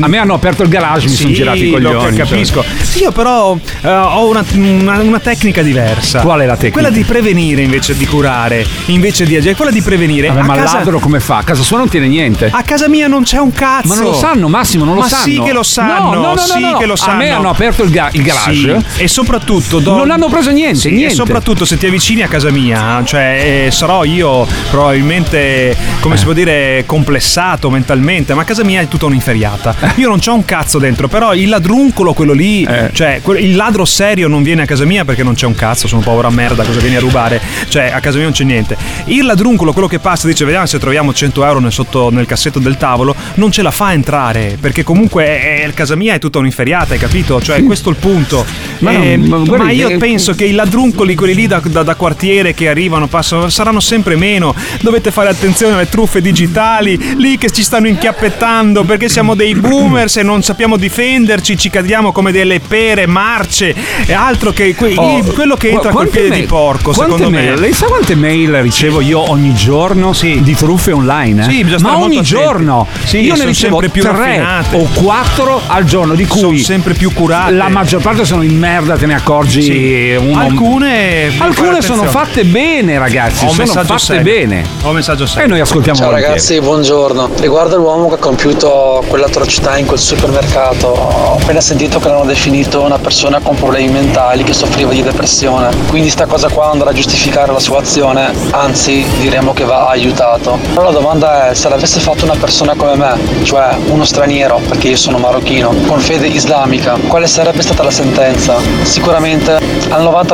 a me hanno aperto il garage, mi sì, sono girati i coglioni. cioè. capisco. Sì, io però eh, ho una, una- una tecnica diversa. Qual è la tecnica? Quella di prevenire invece di curare, invece di agire. Quella di prevenire. Vabbè, ma casa, ladro come fa? A casa sua non tiene niente. a casa mia non c'è un cazzo. Ma non lo sanno, Massimo, non lo Ma sanno. sì che lo sanno, No, no, no, sì che lo sanno. A me hanno aperto il, ga- il garage. Sì, e soprattutto do- Non hanno preso niente, Sì, niente. E soprattutto se ti avvicini a casa mia, cioè eh, sarò io probabilmente, come Eh. si può dire, complessato mentalmente, ma a casa mia è tutta un'inferiata. Eh. Io non c'ho un cazzo dentro, però il ladruncolo, quello lì, Eh. cioè il ladro serio non viene a casa mia perché non c'è un cazzo, sono povera merda, cosa vieni a rubare? Cioè a casa mia non c'è niente. Il ladruncolo, quello che passa, dice vediamo se troviamo 100 euro nel, sotto, nel cassetto del tavolo, non ce la fa a entrare, perché comunque è- è- casa mia è tutta un'inferiata, hai capito? Cioè questo è il punto. Ma no, ma ma, guardi, io eh, penso che i ladruncoli, quelli lì da, da- da quartiere che arrivano, passano, saranno sempre meno. Dovete fare attenzione alle truffe digitali, lì che ci stanno inchiappettando perché siamo dei boomers e non sappiamo difenderci, ci cadiamo come delle pere, marce e altro che que- Oh, quello che entra col piede mail- di porco, secondo mail- me. Lei sa quante mail ricevo io ogni giorno di truffe online? eh? Sì, bisogna Ma ogni giorno Sì, io ne ricevo sempre più tre raffinate. o quattro al giorno, di cui Sono sempre più curate. la maggior parte sono in merda, te ne accorgi Sì. Uno- Alcune Alcune sono fatte bene, ragazzi. Ho un sono messaggio fatte serio. bene. Ho un messaggio serio. E noi ascoltiamo Ciao volentieri. ragazzi, buongiorno. Riguardo all'uomo che ha compiuto quell'atrocità in quel supermercato, ho appena sentito che l'hanno definito una persona con problemi mentali che soffriva di depressione. Quindi sta cosa qua andrà a giustificare la sua azione, anzi diremo che va aiutato. Però la domanda è se l'avesse fatto una persona come me, cioè uno straniero, perché io sono marocchino, con fede islamica, quale sarebbe stata la sentenza? Sicuramente al 90%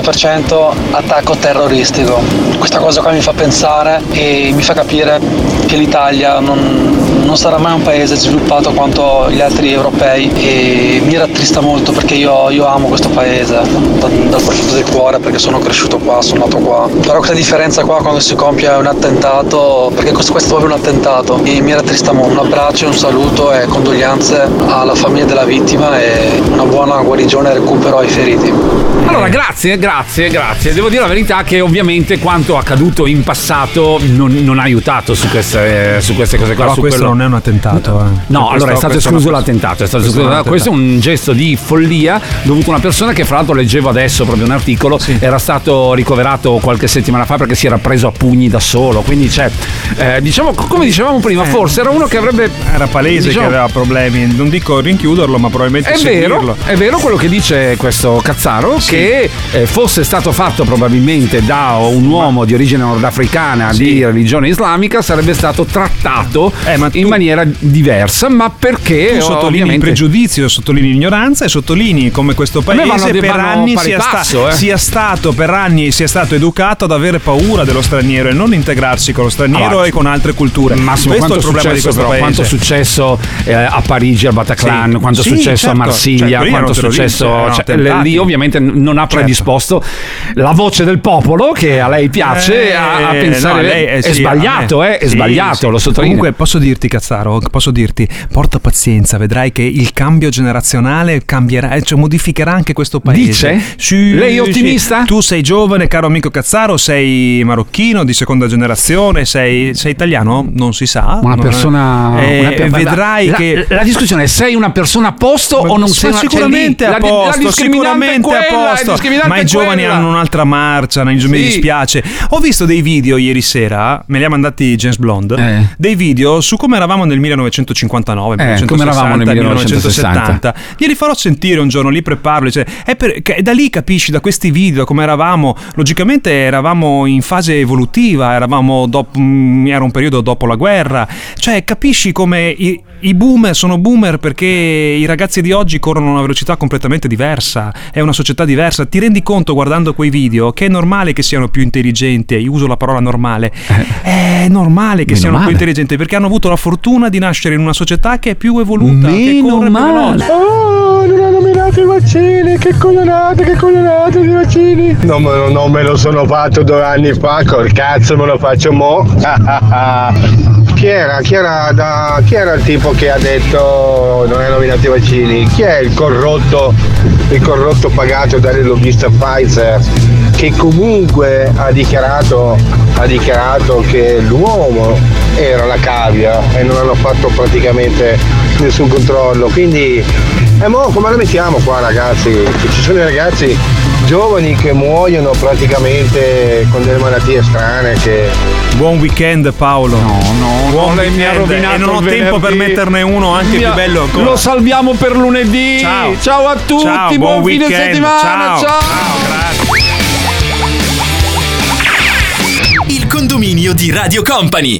attacco terroristico. Questa cosa qua mi fa pensare e mi fa capire che l'Italia non, non sarà mai un paese sviluppato quanto gli altri europei e mi rattrista molto perché io, io amo questo paese da- dal profondo del cuore perché sono cresciuto qua, sono nato qua. Però questa differenza qua quando si compie un attentato, perché questo, questo è proprio un attentato, e mi rattrista molto. Un abbraccio, un saluto e condoglianze alla famiglia della vittima e una buona guarigione e recupero ai feriti. Allora, grazie, grazie, grazie. Devo dire la verità che ovviamente quanto accaduto in passato non, non ha aiutato su queste, su queste cose qua. Però su questo quello- non è un attentato. eh. No, allora è stato escluso una- l'attentato, è stato questo escluso- è questo è un gesto di follia dovuto a una persona che fra l'altro leggevo adesso proprio un articolo, era stato ricoverato qualche settimana fa perché si era preso a pugni da solo, quindi c'è, eh, diciamo, come dicevamo prima, Eh. forse era uno che avrebbe... Era palese diciamo- che aveva problemi, non dico rinchiuderlo, ma probabilmente È vero, è vero quello che dice questo Cazzaro, che eh, fosse stato fatto probabilmente da un uomo di origine nordafricana di religione islamica sarebbe stato trattato in maniera diversa, ma perché Tu sottolinei il ovviamente... pregiudizio, sottolinei l'ignoranza e sottolinei come questo A vanno paese per vanno anni sia, sta- passo, eh. sia stato per anni sia stato educato ad avere paura dello straniero e non integrarsi con lo straniero Allora, e con altre culture. Massimo, questo è il è problema di questo però, paese. quanto è successo eh, a Parigi, al Bataclan, Sì. quanto è Sì, successo a certo. Marsiglia, Cioè, quelli quanto è successo terroristi, cioè, lì ovviamente non ha predisposto la voce del popolo che a lei piace Eh, a, a pensare no, lei- eh, è sì, sbagliato, a eh, è sì, sbagliato, sì. lo sottolineo. Comunque posso dirti, Cazzaro, posso dirti, porta pazienza, vedrai che il cambio generazionale cambierà, eh, cioè modificherà anche questo paese. Dice? Sì, Lei è sì. ottimista? Tu sei giovane, caro amico Cazzaro, sei marocchino di seconda generazione, sei, sei italiano? Non si sa. una persona eh, una per- vedrai la, che la discussione è sei una persona a posto o non sei una cioè, sicuramente a la la posto, discriminante è sicuramente quella, a la posto. Ma i è giovani quella. hanno un'altra marcia, non- mi dispiace. Ho visto dei video ieri sera, me li ha mandati James Blonde, dei video su come eravamo nel 1959, Eh, 1960, come eravamo nel 1970. Glieli farò sentire un giorno, li preparo. Cioè, è per- che- da lì capisci, da questi video, come eravamo. Logicamente eravamo in fase evolutiva, eravamo dopo, mm, era un periodo dopo la guerra. Cioè, capisci come i, i boomer sono boomer perché i ragazzi di oggi corrono a una velocità completamente diversa, è una società diversa. Ti rendi conto guardando quei video che è normale che siano più intelligenti, io uso la parola normale, è normale che Meno siano male. più intelligenti perché hanno avuto la fortuna di nascere in una società che è più evoluta, che Meno corre più male. veloce. Oh, non hanno nominato i vaccini, che coglionate, che coglionate di vaccini. Non me, lo, non me lo sono fatto due anni fa, col cazzo me lo faccio mo. [laughs] chi, era, chi, era da- chi era il tipo che ha detto non hanno nominato i vaccini? Chi è il corrotto, il corrotto pagato dalle lobbista Pfizer? Che comunque ha dichiarato, ha dichiarato che l'uomo era la cavia e non hanno fatto praticamente nessun controllo. Quindi, e mo come la mettiamo qua ragazzi? Ci sono i ragazzi giovani che muoiono praticamente con delle malattie strane che... Buon weekend Paolo. No, no, Buon lei mi ha weekend. rovinato e non ho tempo per metterne uno anche Mi più bello ancora. Lo salviamo per lunedì. Ciao. a tutti, Ciao, buon, buon fine weekend. settimana. Ciao. ciao. Il condominio di Radio Company.